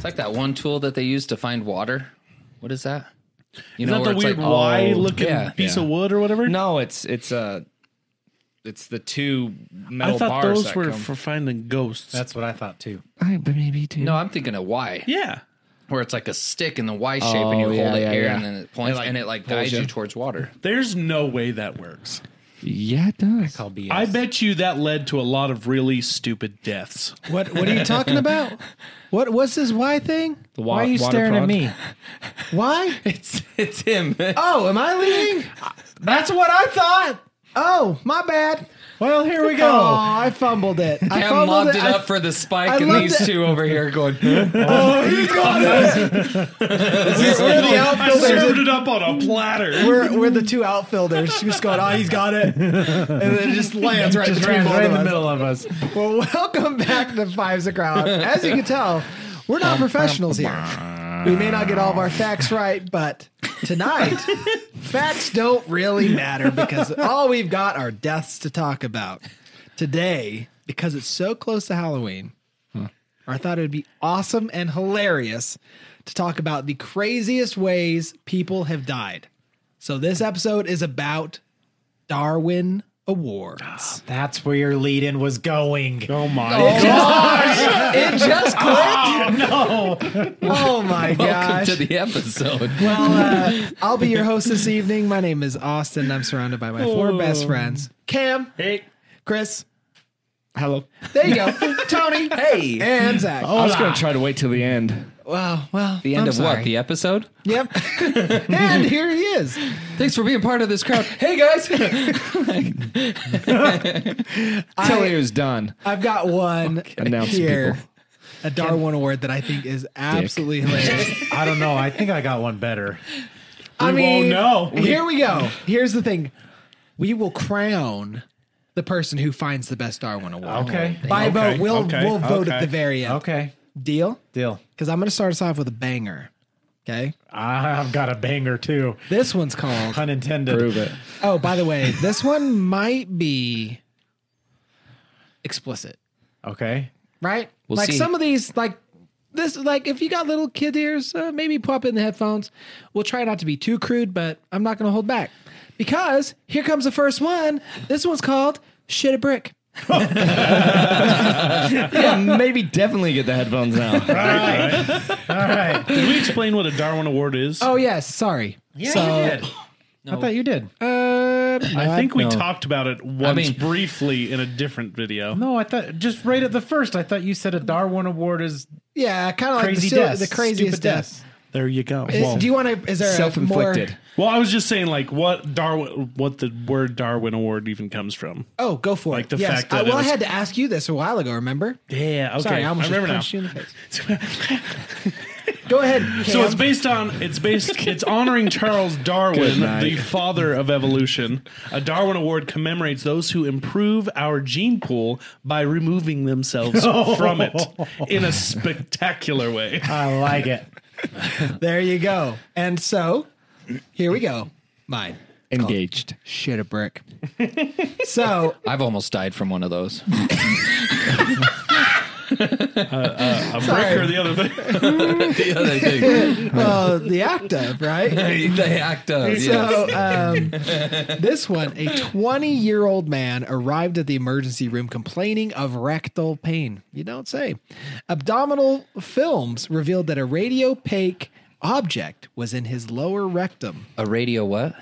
It's like that one tool that they use to find water. What is that? You Is that the weird like, Y oh, looking yeah, piece yeah. of wood or whatever? No, it's it's uh it's the two metal I thought bars those that were come. for finding ghosts. That's what I thought too. but maybe too. No, I'm thinking of Y, yeah. where it's like a stick in the Y shape, and you Oh, hold it yeah, here, yeah. and then it points, like, and it like guides you. you towards water. There's no way that works. Yeah, it does. Call BS. I bet you that led to a lot of really stupid deaths. What What are you talking about? What What's this Y thing? The wa- Why are you water staring at prod. me? Why? It's it's him. Oh, am I leading? That's what I thought. Oh, my bad. Well, here we Oh, go. I fumbled it. I Cam fumbled lobbed it I- up for the spike, I and loved these it. two over here going. Oh, he's got it. we're, we're the I outfilders. served it up on a platter. We're, we're the two outfielders just going, oh, he's got it. And then it just lands right Just between ran both right in of the us. middle of us. Well, welcome back to Fives a Crowd. As you can tell, we're not professionals here. We may not get all of our facts right, but tonight, facts don't really matter because all we've got are deaths to talk about. Today, because it's so close to Halloween, hmm. I thought it would be awesome and hilarious to talk about the craziest ways people have died. So, this episode is about Darwin Awards. That's where your lead in was going. oh my gosh. It just clicked. no. Oh my Welcome gosh. to the episode. well, uh, I'll be your host this evening. My name is Austin. I'm surrounded by my four best friends Cam, Hey, Chris, Hello. there you go, Tony, Hey, and Zach. I was gonna try to wait till the end. Well, well, the end I'm of sorry. what? The episode? Yep. and here he is. Thanks for being part of this crowd. Hey guys. Till he was done. I've got one Announce here. people. A Darwin Award that I think is absolutely hilarious. I don't know. I think I got one better. I We won't mean, know. here we go. Here's the thing: we will crown the person who finds the best Darwin Award. Okay. By Okay, vote, we'll okay, we'll vote at the very end. Okay. Deal? Deal. Because I'm going to start us off with a banger. Okay. I've got a banger too. This one's called. Pun intended. Prove it. Oh, by the way, this one might be explicit, Okay. right? We'll like see. some of these, like this, like if you got little kid ears, uh, maybe pop it in the headphones. We'll try not to be too crude, but I'm not going to hold back because here comes the first one. This one's called "Shit a Brick." Yeah, maybe definitely get the headphones now. All right. did we explain what a Darwin Award is? Oh yes, sorry. Yeah, So, you did. I thought you did. Uh, I think we no. talked about it once mean- briefly in a different video. No, I thought just right at the first. I thought you said a Darwin Award is yeah, kind of like the, crazy sil- deaths, the craziest stupid death. Deaths. There you go. Is- Well, do you want to? Is there a? Self-inflicted. well, I was just saying, like, what Darwin, what the word Darwin Award even comes from. Oh, go for Like it. the yes. fact I, that well, was- I had to ask you this a while ago. Remember? Yeah. Okay. Sorry, I I almost remember just now. you in the face. Go ahead. Cam. So it's based on it's based it's honoring Charles Darwin, the father of evolution. A Darwin Award commemorates those who improve our gene pool by removing themselves from it in a spectacular way. I like it. There you go. And so here we go. Mine. Engaged. Shit a brick. so I've almost died from one of those. A Sorry. brick or the other thing. the other thing. uh, the act of right. the act of. yes. So um, this one, a 20 year old man arrived at the emergency room complaining of rectal pain. You don't say. Abdominal films revealed that a radiopaque object was in his lower rectum. A radio what?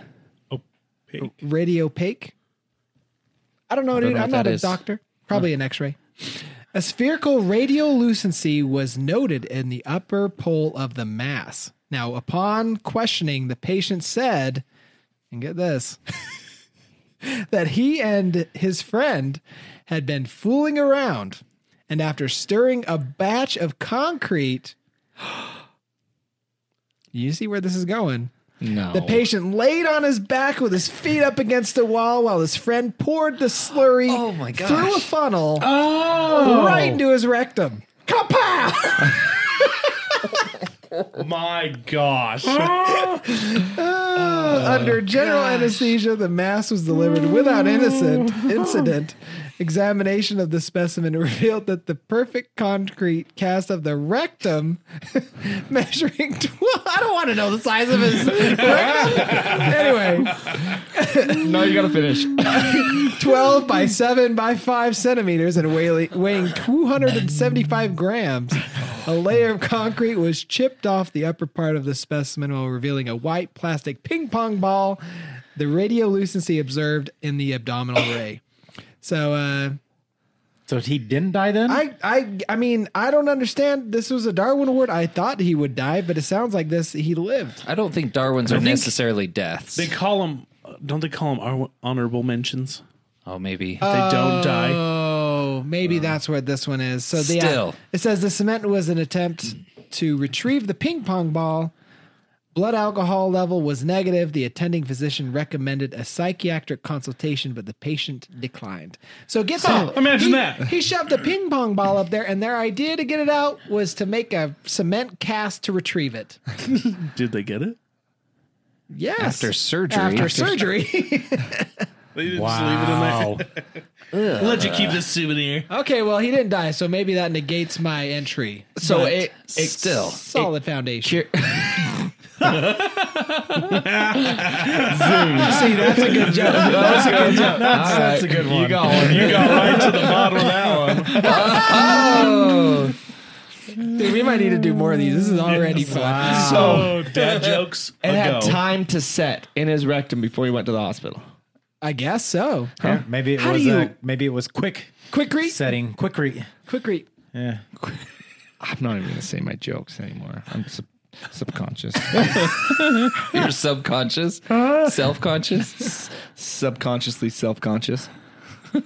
radiopaque. I don't know, don't dude. know I'm not a is. doctor. Probably an X-ray. A spherical radiolucency was noted in the upper pole of the mass. Now, upon questioning, the patient said, and get this, that he and his friend had been fooling around, and after stirring a batch of concrete, you see where this is going. No. The patient laid on his back with his feet up against the wall while his friend poured the slurry Oh my gosh. through a funnel oh. right into his rectum. Kapow! My gosh. Uh, under oh, general anesthesia, the mass was delivered without innocent incident. Examination of the specimen revealed that the perfect concrete cast of the rectum, measuring. Tw- I don't want to know the size of his rectum. Anyway, No, you gotta finish. 12 by 7 by 5 centimeters and weighing, weighing 275 grams. A layer of concrete was chipped off the upper part of the specimen while revealing a white plastic ping pong ball. The radiolucency observed in the abdominal ray. So, uh, So he didn't die then? I, I, I mean, I don't understand. This was a Darwin Award. I thought he would die, but it sounds like this he lived. I don't think Darwin's are necessarily deaths. They call them, don't they call them honorable mentions? oh, maybe. if They don't die. Oh, maybe that's what this one is. So the Still. it says the cement was an attempt to retrieve the ping pong ball. Blood alcohol level was negative. The attending physician recommended a psychiatric consultation, but the patient declined. So get that. imagine He- that. He shoved a ping pong ball up there, and their idea to get it out was to make a cement cast to retrieve it. Did they get it? Yes. After surgery. After surgery. They didn't wow. just leave it in there. Let you keep this souvenir. okay, well, he didn't die, so maybe that negates my entry. So it, it Still. solid foundation. Cheer- See, that's a good joke. That's a good joke. That's, All that's a good one. You got one. You got right to the bottom of that one. Oh. Dude, we might need to do more of these. This is already fun. So, dad jokes. And had go. time to set in his rectum before he went to the hospital. I guess so. Yeah, maybe it How was do you- a, maybe it was quick Quick read. setting. Quick read. Quick read. Yeah. I'm not even gonna say my jokes anymore. I'm sub- subconscious. You're subconscious, self conscious. Subconsciously self-conscious. All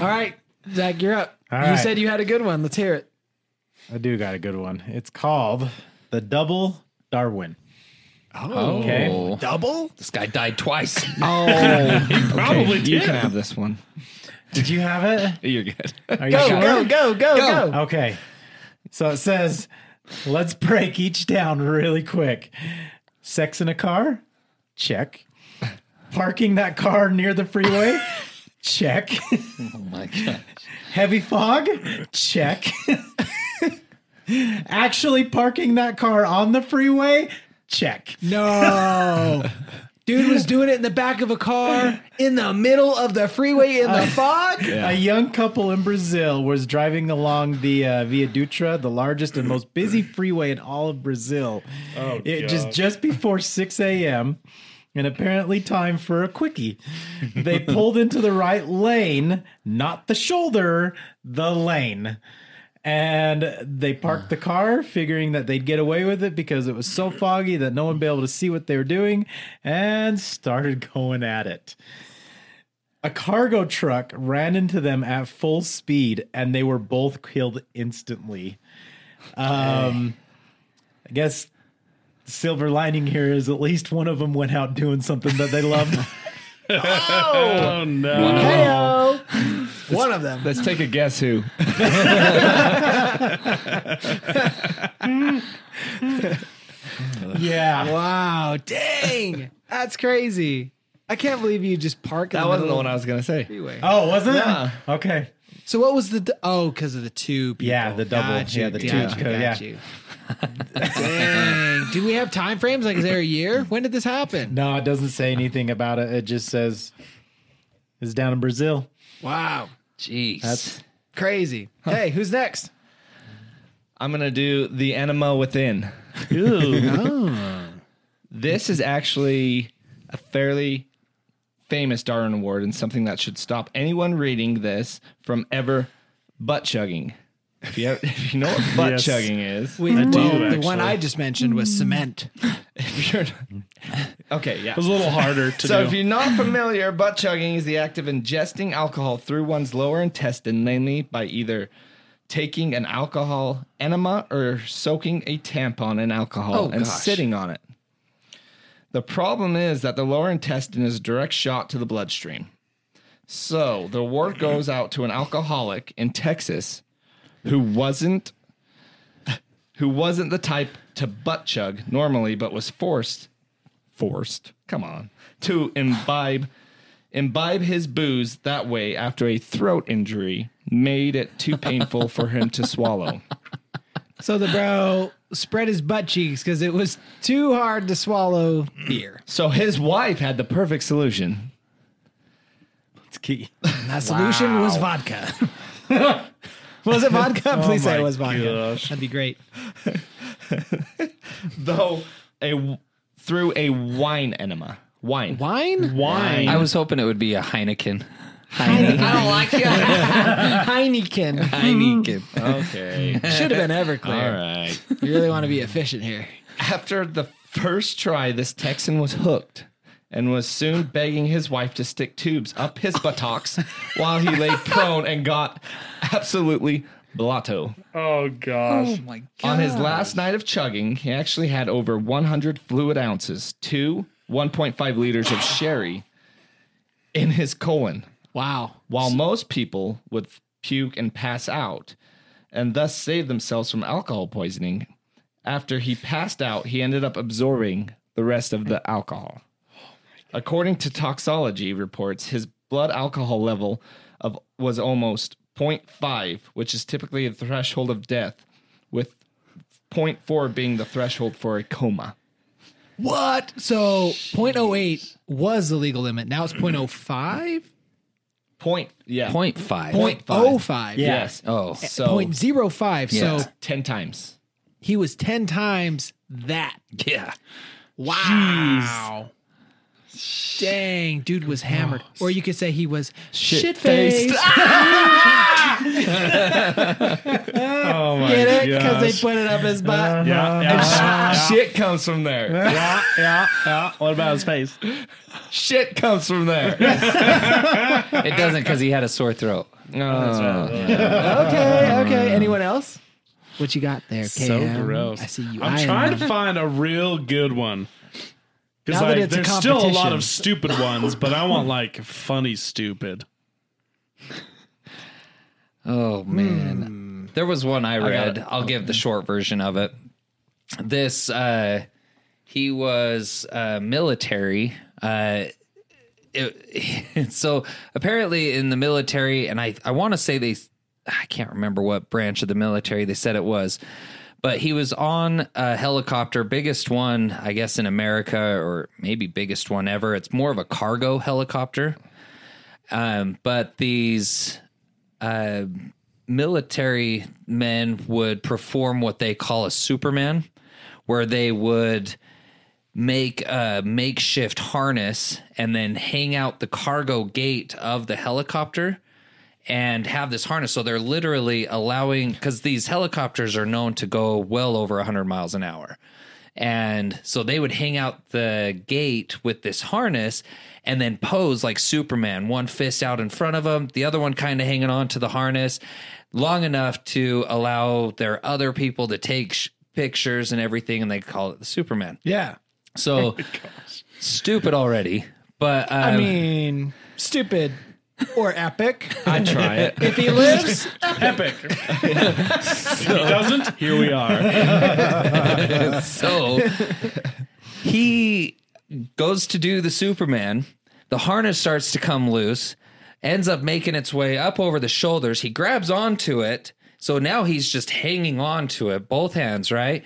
right, Zach, you're up. All you right. said you had a good one. Let's hear it. I do got a good one. It's called the double Darwin. Oh, Okay. Double? this guy died twice. Oh, Probably you did. can have this one. Did you have it? You're good. Are you Go, sure? go, go, go, go. Okay. So it says, let's break each down really quick. Sex in a car? Check. Parking that car near the freeway? Check. Oh my god. Heavy fog? Check. Actually parking that car on the freeway? Check. No. Dude was doing it in the back of a car, in the middle of the freeway, in the fog. A young couple in Brazil was driving along the uh, Via Dutra, the largest and most busy freeway in all of Brazil. Oh, it just just before 6 a.m. and apparently time for a quickie. They pulled into the right lane, not the shoulder, the lane. And they parked the car, figuring that they'd get away with it because it was so foggy that no one would be able to see what they were doing, and started going at it. A cargo truck ran into them at full speed, and they were both killed instantly. Um, I guess the silver lining here is at least one of them went out doing something that they loved. Oh, no. Heyo. One of them. Let's take a guess who. yeah. Wow. Dang. That's crazy. I can't believe you just park in That wasn't the one I was gonna say. the freeway. Oh, wasn't Yeah. it? Okay. So what was the d- oh because of the two people? Yeah, the double- Got you, yeah, the got two you, code, got yeah. you. Dang. Do we have time frames? Like, is there a year? When did this happen? No, it doesn't say anything about it. It just says it's down in Brazil. Wow, Jeez. That's crazy. Hey, who's next? I'm gonna do the enema within. Oh. This is actually a fairly famous Darwin Award and something that should stop anyone reading this from ever butt chugging. If you, if you know what butt Yes. chugging is, We, do, well, the one actually. I just mentioned was mm. cement. if you're okay, yeah. It was a little harder to So do. if you're not familiar, butt chugging is the act of ingesting alcohol through one's lower intestine, mainly by either taking an alcohol enema or soaking a tampon in alcohol Oh, and gosh. sitting on it. The problem is that the lower intestine is a direct shot to the bloodstream. So the word goes out to an alcoholic in Texas who wasn't who wasn't the type to butt chug normally, but was forced, forced, come on, to imbibe, imbibe his booze that way after a throat injury made it too painful for him to swallow. So the bro spread his butt cheeks because it was too hard to swallow beer. So his wife had the perfect solution. It's key. And that solution was vodka. was it oh vodka? Please say it was vodka. gosh. That'd be great. Though a through a wine enema. Wine. Wine? Wine. I was hoping it would be a Heineken. Heineken. I don't like you. Heineken. Heineken. Okay. Should have been Everclear. All right. You really want to be efficient here. After the first try, this Texan was hooked and was soon begging his wife to stick tubes up his buttocks while he lay prone and got absolutely blotto. oh gosh. Oh my god. On his last night of chugging, he actually had over 100 fluid ounces, two 1.5 liters of sherry in his colon. Wow. While most people would puke and pass out and thus save themselves from alcohol poisoning, after he passed out, he ended up absorbing the rest of the alcohol. According to toxology reports, his blood alcohol level of was almost 0.5, which is typically the threshold of death, with 0.4 being the threshold for a coma. What? So 0.08 was the legal limit. Now it's 0.05? Point, yeah, Point five. 0.05. yes. Oh, eh, So 0.05. Yeah. So 10 times. he was 10 times that. yeah. Wow. Dang, dude was hammered. Or you could say he was shit Shit-faced. faced. Oh my Get it? Because they put it up his butt. Uh-huh. yeah, yeah, Shit comes from there. yeah, yeah, yeah. What about his face? Shit comes from there. It doesn't because he had a sore throat. Oh, oh, okay, okay. Anyone else? What you got there, So gross. I see you. I'm trying to find a real good one. Because Now that like, it's a there's still a lot competition. of stupid ones, but I want like funny stupid. Oh man. There was one I read. it. I'll give the short version of it. This uh he was uh military. Uh it, so apparently in the military and I I want to say they I can't remember what branch of the military they said it was. But he was on a helicopter, biggest one, I guess, in America, or maybe biggest one ever. It's more of a cargo helicopter. Um, but these uh, military men would perform what they call a Superman, where they would make a makeshift harness and then hang out the cargo gate of the helicopter and have this harness. So they're literally allowing, because these helicopters are known to go well over 100 miles an hour. And so they would hang out the gate with this harness and then pose like Superman, one fist out in front of them, the other one kind of hanging on to the harness long enough to allow their other people to take sh- pictures and everything. And they call it the Superman. Yeah. So stupid already. But um, I mean, stupid or epic. I try it. if he lives, Epic. if he doesn't, here we are. so he goes to do the Superman. The harness starts to come loose, ends up making its way up over the shoulders. He grabs onto it. So now he's just hanging on to it, both hands, right?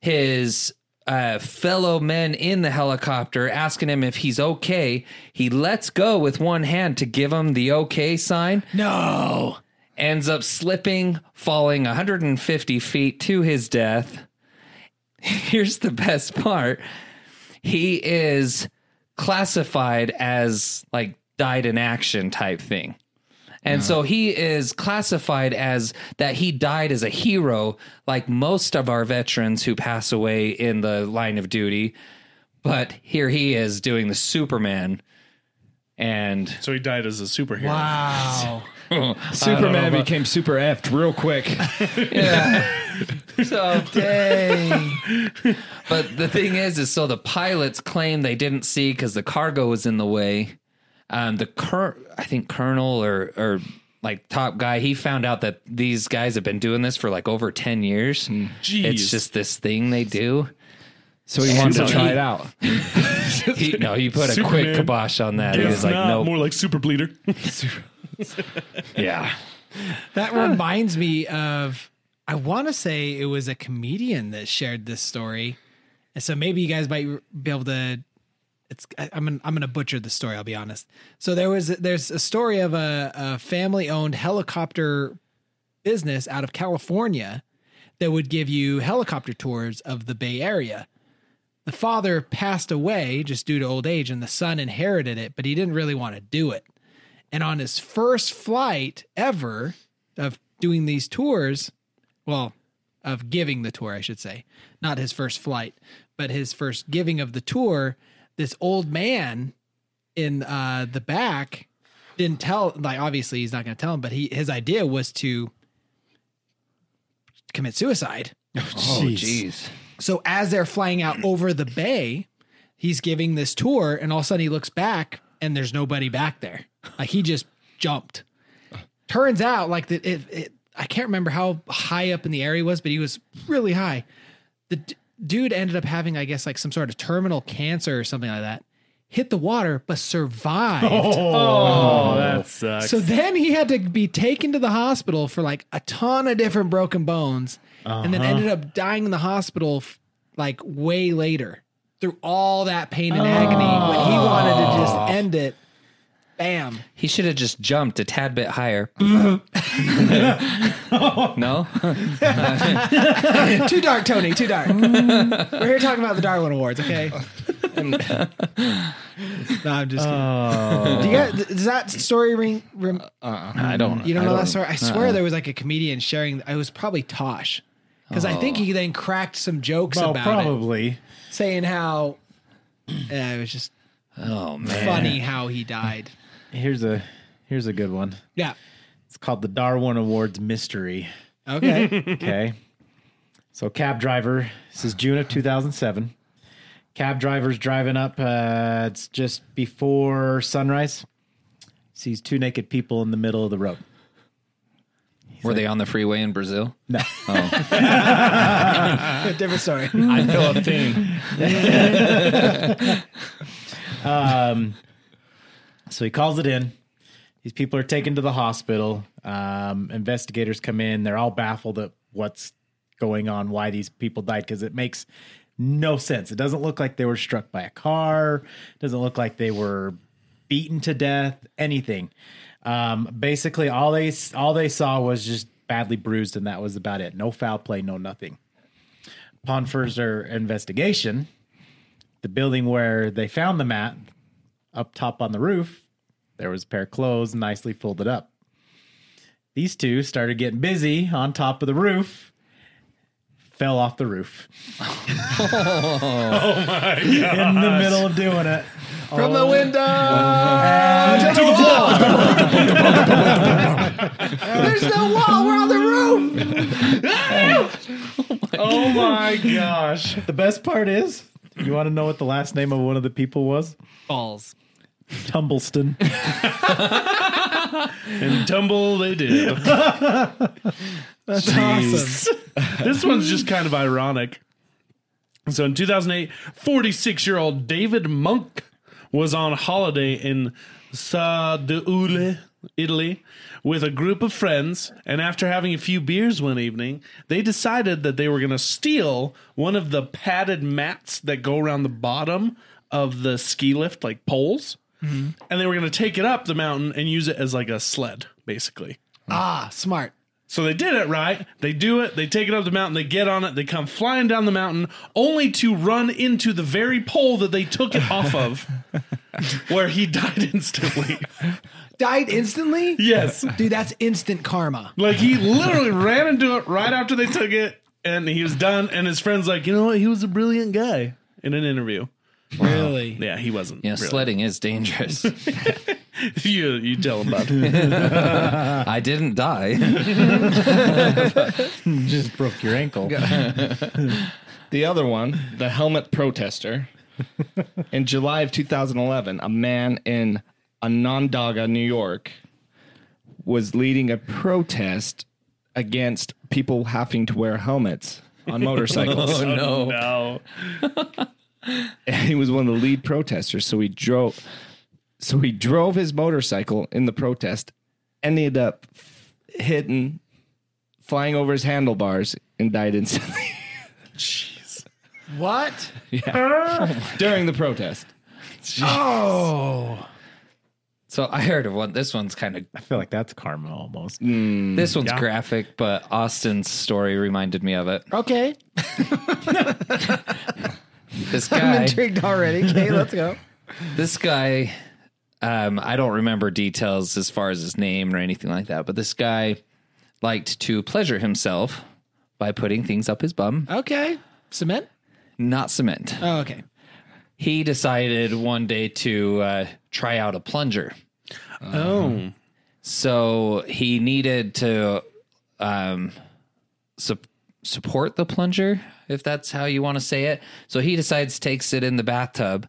His uh, fellow men in the helicopter asking him if he's okay. He lets go with one hand to give him the okay sign no. ends up slipping, falling 150 feet to his death. Here's the best part he is classified as like died in action type thing. And so he is classified as that he died as a hero, like most of our veterans who pass away in the line of duty. But here he is doing the Superman. And So he died as a superhero. Wow. Superman became super effed real quick. yeah. so Dang. But the thing is, is so the pilots claim they didn't see because the cargo was in the way. Um, the cur- I think colonel or or like top guy. He found out that these guys have been doing this for like over ten years. Jeez. It's just this thing they do. So he wants to try he- it out. He, no, he put a Superman. quick kibosh on that. He was like, not. no, more like super bleeder. Yeah. That reminds me of I want to say it was a comedian that shared this story, and so maybe you guys might be able to. It's I- I'm gonna, I'm gonna butcher the story. I'll be honest. So there was there's a story of a, a family owned helicopter business out of California that would give you helicopter tours of the Bay Area. The father passed away just due to old age, and the son inherited it, but he didn't really want to do it. And on his first flight ever of doing these tours, well, of giving the tour, I should say, not his first flight, but his first giving of the tour, this old man in uh, the back didn't tell, like, obviously he's not going to tell him, but he, his idea was to commit suicide. oh, jeez. So as they're flying out over the bay, he's giving this tour, and all of a sudden he looks back and there's nobody back there. Like he just jumped. Turns out, like that, it, it. I can't remember how high up in the air he was, but he was really high. The d- dude ended up having, I guess, like some sort of terminal cancer or something like that. Hit the water, but survived. Oh, oh that oh. sucks. So then he had to be taken to the hospital for like a ton of different broken bones, and then uh-huh. ended up dying in the hospital f- like way later through all that pain and agony. When he wanted to just oh. end it, bam. He should have just jumped a tad bit higher. Mm-hmm. no, too dark, Tony. Too dark. We're here talking about the Darwin Awards, okay? no, I'm just kidding. Oh. Do you guys, does that story ring? Rem, uh-uh. I don't. you don't I know that story? I swear uh-uh. there was like a comedian sharing. It was probably Tosh. Because I think he oh. then cracked some jokes Well, about it. probably. saying how yeah, it was just Oh man, funny how he died. Here's a here's a good one. Yeah. It's called the Darwin Awards Mystery. Okay. Okay. so cab driver, this is June of 2007. Cab driver's driving up. Uh, it's just before sunrise. Sees two naked people in the middle of the road. Were they on the freeway in Brazil? No. Oh. Different story. I feel a thing. Um, so he calls it in. These people are taken to the hospital. Um, investigators come in. They're all baffled at what's going on, why these people died, because it makes no sense. It doesn't look like they were struck by a car. It doesn't look like they were beaten to death. Anything. Um, basically, all they all they saw was just badly bruised, and that was about it. No foul play, no nothing. Upon further investigation, the building where they found the mat up top on the roof, there was a pair of clothes nicely folded up. These two started getting busy on top of the roof, fell off the roof. oh, oh my god. In the middle of doing it. From the oh. window. There's no wall. We're on the roof. Oh my gosh. The best part is, you want to know what the last name of one of the people was? Balls. Tumbleston. and tumble they did. That's awesome. this one's just kind of ironic. So in 2008, 46 year old David Monk was on holiday in Sauze d'Oulx, Italy, with a group of friends. And after having a few beers one evening, they decided that they were going to steal one of the padded mats that go around the bottom of the ski lift, like poles. And they were going to take it up the mountain and use it as like a sled, basically. Ah, smart. So they did it right. They do it. They take it up the mountain. They get on it. They come flying down the mountain, only to run into the very pole that they took it off of, where he died instantly. Died instantly? Yes, Dude, that's instant karma. like he literally ran into it right after they took it, and he was done. And his friend's like, you know what? He was a brilliant guy in an interview. Really? Yeah, he wasn't. Yeah, really. sledding is dangerous. you you tell him about it. I didn't die. Just broke your ankle. The other one, the helmet protester. in July of 2011, a man in Onondaga, New York, was leading a protest against people having to wear helmets on motorcycles. Oh no. Oh, no. And he was one of the lead protesters. So he drove, so he drove his motorcycle in the protest, ended up hitting, flying over his handlebars, and died instantly. Jeez, what? yeah, during the protest. Oh. So I heard of one. This one's kind of I feel like that's karma almost. Mm. this one's Yeah. graphic, but Austin's story reminded me of it. Okay. This I'm guy, intrigued already. Okay, let's go. this guy, um, I don't remember details as far as his name or anything like that, but this guy liked to pleasure himself by putting things up his bum, Okay. Cement? not cement. Oh, okay. He decided one day to uh, try out a plunger. Oh. So he needed to um, sup- support the plunger, if that's how you want to say it. So he decides, takes it in the bathtub,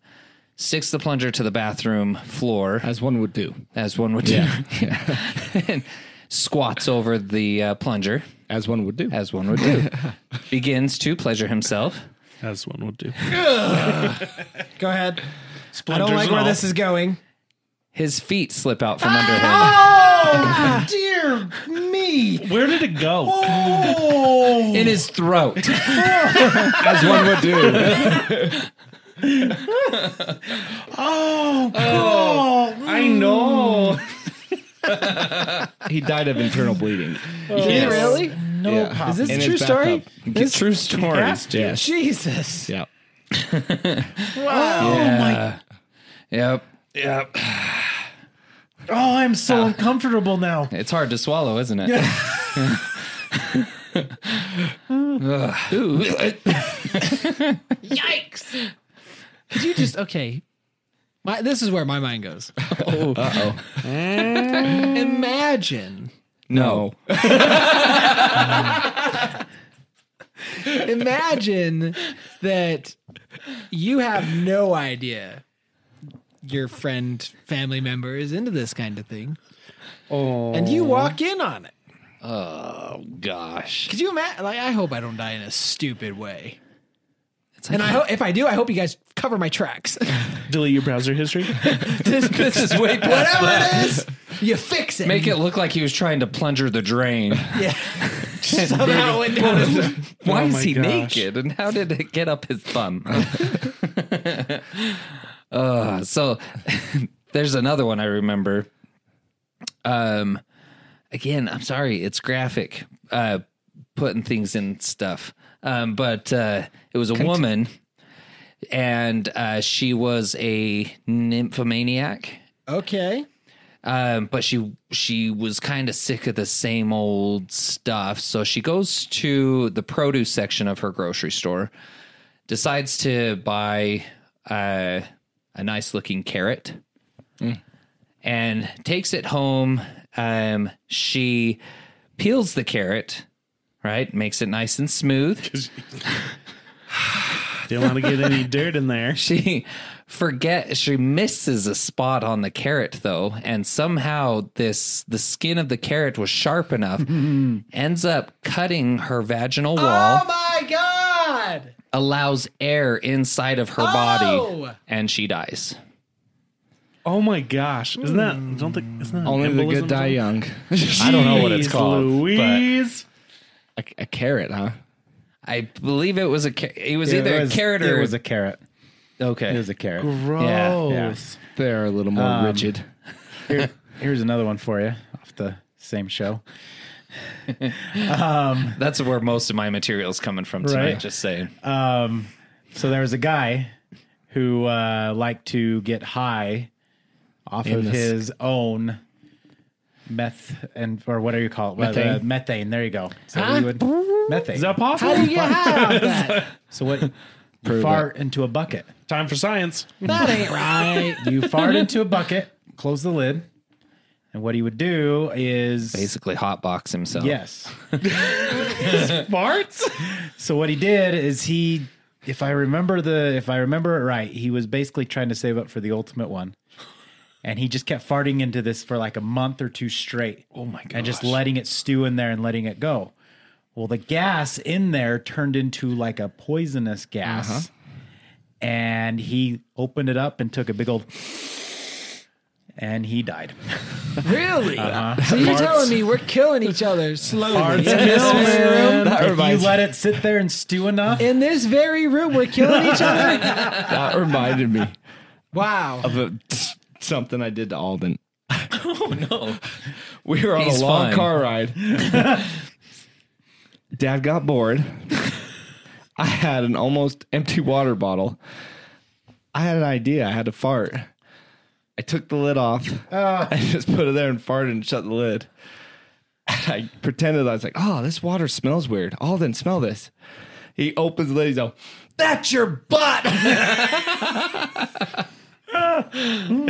sticks the plunger to the bathroom floor, As one would do. as one would do, and squats over the uh, plunger, As one would do. as one would do. Begins to pleasure himself. As one would do. Go ahead. I don't like where all. this is going. His feet slip out from under him. Oh, dear me. Where did it go? Oh, In his throat. As one would do. Oh Oh! I know. he died of internal bleeding. Did he really? No Yeah. problem. Is this In a true story? bathtub. This- True story. Yes. Jesus. Yeah. Oh, yeah. Yep. Yep. Oh, I'm so uncomfortable now. It's hard to swallow, isn't it? Yikes. Could you just, okay. My, this is where my mind goes. Uh oh. Imagine. No. Imagine that you have no idea your friend, family member is into this kind of thing. Oh. And you walk in on it. Oh gosh. Could you imagine? Like, I hope I don't die in a stupid way. Like And I hope if I do, I hope you guys cover my tracks. Delete your browser history. this, this is way past whatever that. it is, you fix it. Make it look like he was trying to plunger the drain. yeah. Somehow it went down. his- Why Oh is he gosh. naked? And how did it get up his bum? Uh, so there's another one I remember. Um, again, I'm sorry, it's graphic, uh, putting things in stuff. Um, but uh, it was a woman, and uh, she was a nymphomaniac. Okay. Um, but she she was kind of sick of the same old stuff, so she goes to the produce section of her grocery store, decides to buy uh, a nice looking carrot, and takes it home. Um, she peels the carrot, right, makes it nice and smooth. Didn't want to get any dirt in there. she forget she misses a spot on the carrot though and somehow this the skin of the carrot was sharp enough ends up cutting her vaginal wall Oh my God. Allows air inside of her Oh! body and she dies Oh my gosh! Isn't that? Don't think isn't that Only the embolism good die or young. I don't know what it's Jeez called. Louise. a, a carrot, huh? i believe it was a ca- it was It either was- a carrot or It was a carrot. okay It was a carrot. Gross. They're a little more Um, rigid. Here, here's another one for you off the same show. that's where most of my material's coming from tonight Right. just saying Um, so there was a guy who uh, liked to get high off In of this- his own meth and or what do you call it? Well, Methane. uh, methane. There you go. So Huh? we would methane. Is that possible? How do you get high off that? so what? You Prove fart into a bucket. Time for science. That ain't right. You fart into a bucket. Close the lid. And what he would do is basically hotbox himself yes. Farts? So what he did is he, if I remember the, if I remember it right, he was basically trying to save up for the ultimate one. And he just kept farting into this for like a month or two straight. Oh my god. And just letting it stew in there and letting it go. Well, the gas in there turned into like a poisonous gas. Uh-huh. And he opened it up and took a big old and he died. Really? So uh-huh. you're telling me we're killing each other slowly in this very room? That if you reminds, let it sit there and stew enough, In this very room, we're killing each other. that reminded me Wow. of a, something I did to Alden. Oh no. We were on He's a long fine. car ride. Dad got bored. I had an almost empty water bottle. I had an idea. I had to fart. I took the lid off. I just put it there and farted and shut the lid. And I pretended I was like, oh, this water smells weird. Alden, smell this. He opens the lid. He's like, that's your butt. oh, I'm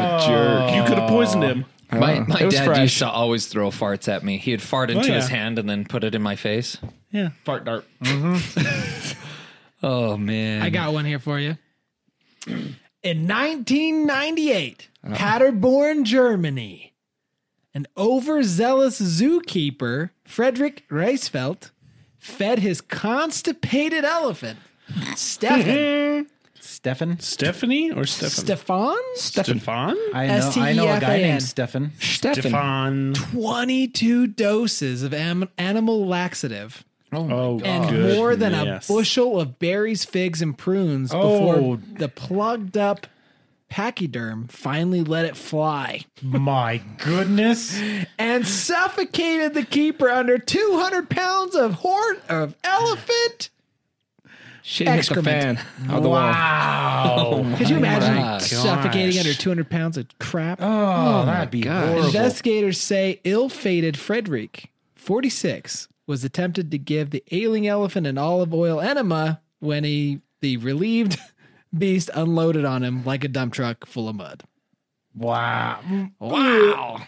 a jerk. You could have poisoned him. My Uh, my it was dad fresh. used to always throw farts at me. He'd fart into yeah. his hand and then put it in my face. Yeah. Fart dart. Oh man. I got one here for you. In 1998, Paderborn, Germany, an overzealous zookeeper, Frederick Reisfeld, fed his constipated elephant, Stefan. Stefan. Stephanie or Stefan? Stefan? Stefan? I know, I know a guy named Stefan. Stefan. Stefan. 22 doses of am- animal laxative Oh, oh and good. more than a bushel of berries, figs, and prunes Oh. before the plugged up pachyderm finally let it fly My goodness. and suffocated the keeper under 200 pounds of horn of elephant. Shit hit the Excrement. fan. Out the wall. Wow. Oh Could you imagine my suffocating under 200 pounds of crap? Oh, oh that'd be horrible. Investigators say ill-fated Frederick, 46, was attempted to give the ailing elephant an olive oil enema when he the relieved beast unloaded on him like a dump truck full of mud. Wow. Wow.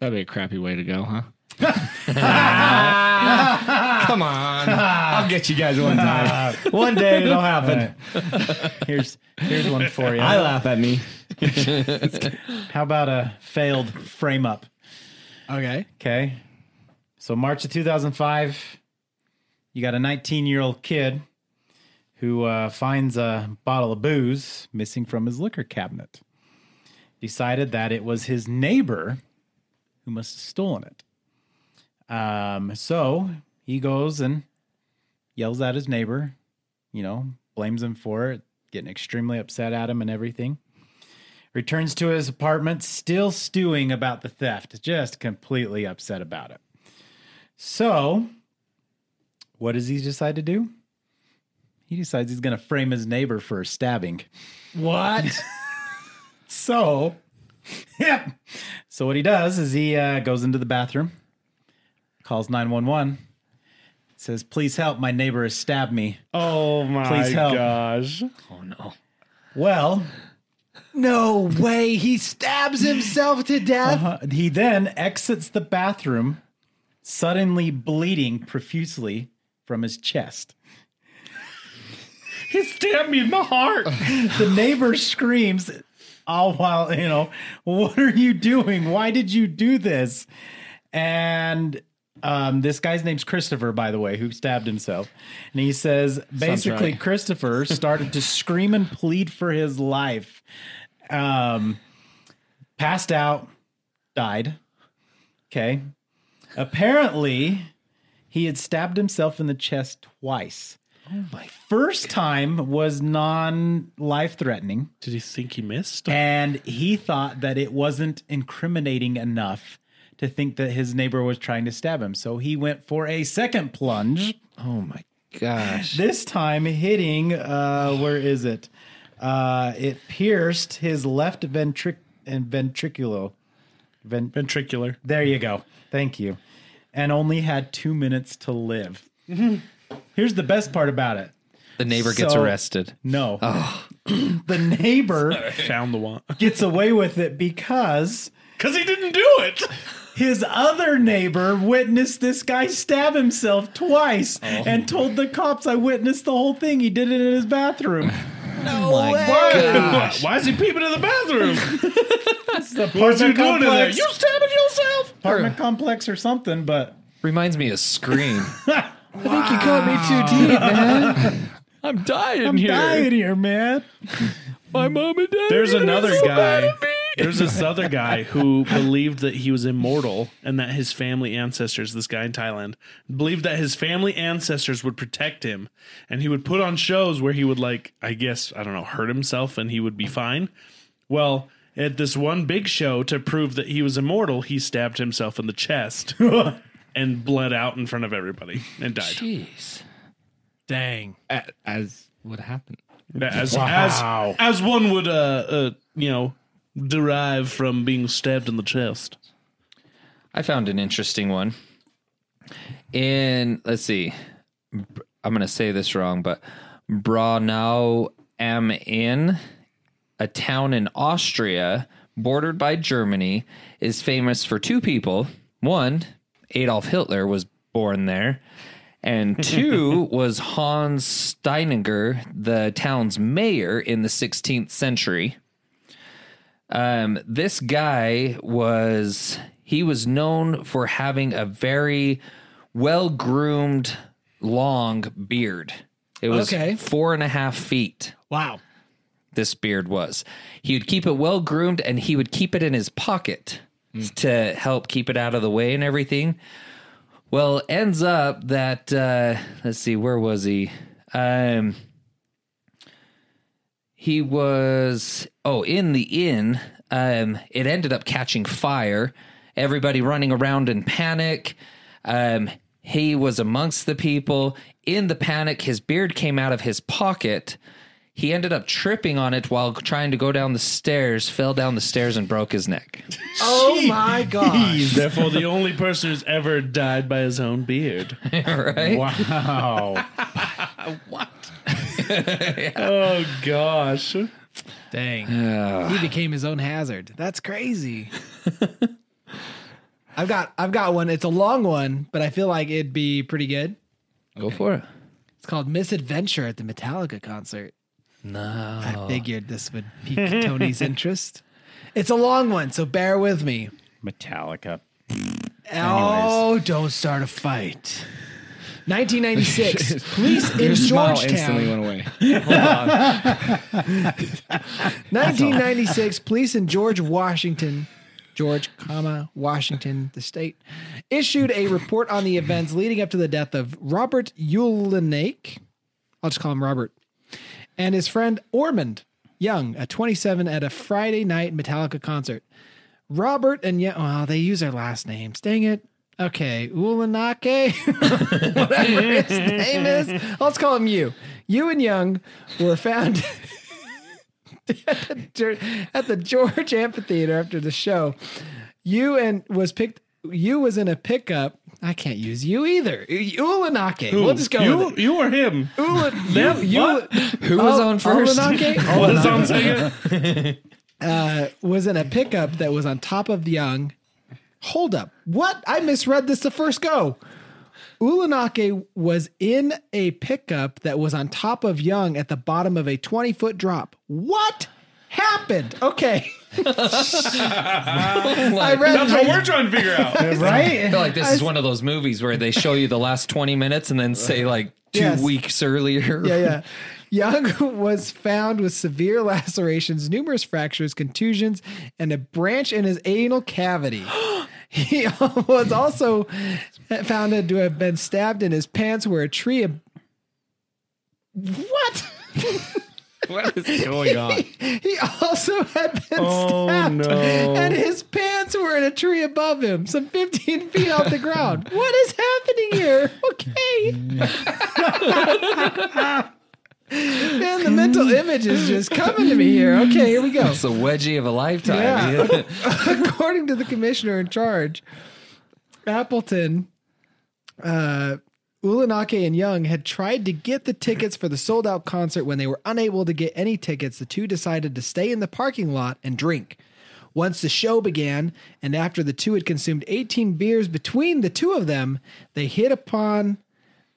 That'd be a crappy way to go, huh? Come on. I'll get you guys one time. One day it'll happen. here's here's one for you. I laugh at me. How about a failed frame up? Okay. Okay. So March of 2005, you got a 19 year old kid who uh, finds a bottle of booze missing from his liquor cabinet. Decided that it was his neighbor who must have stolen it. Um, so he goes and yells at his neighbor, you know, blames him for it, getting extremely upset at him and everything. Returns to his apartment, still stewing about the theft, just completely upset about it. So, what does he decide to do? He decides he's going to frame his neighbor for a stabbing. What? So, yeah. So what he does is he uh, goes into the bathroom, calls nine one one, says, "Please help! My neighbor has stabbed me." Oh my Please help. gosh. Oh no. Well, no way. He stabs himself to death. uh, he then exits the bathroom, suddenly bleeding profusely from his chest. He stabbed me in the heart. The neighbor screams, all while, you know, what are you doing? Why did you do this? And um, this guy's name's Christopher, by the way, who stabbed himself. And he says basically, right. Christopher started to scream and plead for his life. Um, passed out, died. Okay. Apparently, he had stabbed himself in the chest twice. Oh my. First time was non life threatening. Did he think he missed? And he thought that it wasn't incriminating enough to think that his neighbor was trying to stab him. So he went for a second plunge, Oh my gosh. this time hitting, uh, where is it? Uh, it pierced his left ventric and ventriculo. Ven- Ventricular. there you go. Thank you. And only had two minutes to live. Mm-hmm. Here's the best part about it. The neighbor gets So- arrested. No. Oh. the neighbor Found the one. gets away with it because Because he didn't do it. his other neighbor witnessed this guy stab himself twice oh. and told the cops, I witnessed the whole thing. He did it in his bathroom. No my way. Why, why is he peeping in the bathroom? What's he apartment doing in there? You stabbing yourself? Apartment complex or something, but Reminds me of Scream. I think you caught me too deep, man. I'm dying I'm here. dying here, man. My mom and dad. There's are gonna another so mad guy. at me. There's this other guy who believed that he was immortal and that his family ancestors, this guy in Thailand, believed that his family ancestors would protect him. And he would put on shows where he would, like, I guess, I don't know, hurt himself and he would be fine. Well, at this one big show to prove that he was immortal, he stabbed himself in the chest and bled out in front of everybody and died. Jeez. Dang. A- As what happened? As, Wow. as, as one would, uh, uh, you know, derive from being stabbed in the chest. I found an interesting one. In let's see, I'm going to say this wrong, but Braunau am Inn, a town in Austria bordered by Germany, is famous for two people. One, Adolf Hitler was born there, and two was Hans Steininger, the town's mayor in the 16th century. Um, this guy was he was known for having a very well groomed long beard. It was Okay. four and a half feet. Wow. This beard was. He would keep it well groomed and he would keep it in his pocket to help keep it out of the way and everything. Well, ends up that uh let's see, where was he? Um he was oh in the inn um it ended up catching fire everybody running around in panic um he was amongst the people in the panic his beard came out of his pocket he ended up tripping on it while trying to go down the stairs fell down the stairs and broke his neck Oh my gosh. Therefore, the only person who's ever died by his own beard. right Wow. What? Oh gosh. Dang. He became his own hazard. That's crazy. I've got I've got one. It's a long one, but I feel like it'd be pretty good. go for it It's called Misadventure at the Metallica concert. No I figured this would pique Tony's interest. It's a long one, so bear with me. Metallica. Oh, don't start a fight. 1996. Police in Your smile instantly Georgetown. went away. 1996. Police in George, Washington, George, comma Washington, the state, issued a report on the events leading up to the death of Robert Ulenake. I'll just call him Robert, and his friend Ormond Young, a 27, at a Friday night Metallica concert. Robert and Young, well, they use their last names. Dang it. Okay, Ulanake, whatever his name is. Let's call him you. You and Young were found at the Gorge Amphitheater after the show. You and was picked. You was in a pickup. I can't use you either. Ulanake. We'll just go you, with it. you or him? Ula, Them? you, What? who was on first Ulanake What is on second? uh, was in a pickup that was on top of Young. Hold up. What? I misread this the first go. Ulanake was in a pickup that was on top of Young at the bottom of a 20 foot drop. What happened? Okay. Oh I read That's what we're trying to figure out. Right? I Right? feel like this is one of those movies where they show you the last 20 minutes and then say like two Yes. weeks earlier. yeah, yeah. Young was found with severe lacerations, numerous fractures, contusions, and a branch in his anal cavity. he was also found to have been stabbed in his pants where a tree. Ab- what? What is going on? he also had been Oh, stabbed, no. and his pants were in a tree above him, some 15 feet off the ground. What is happening here? Okay. Man, the mental image is just coming to me here. Okay, here we go. It's a wedgie of a lifetime. Yeah. According to the commissioner in charge, Appleton, uh, Ulanake and Young had tried to get the tickets for the sold out concert. When they were unable to get any tickets, the two decided to stay in the parking lot and drink. Once the show began, and after the two had consumed 18 beers between the two of them, they hit upon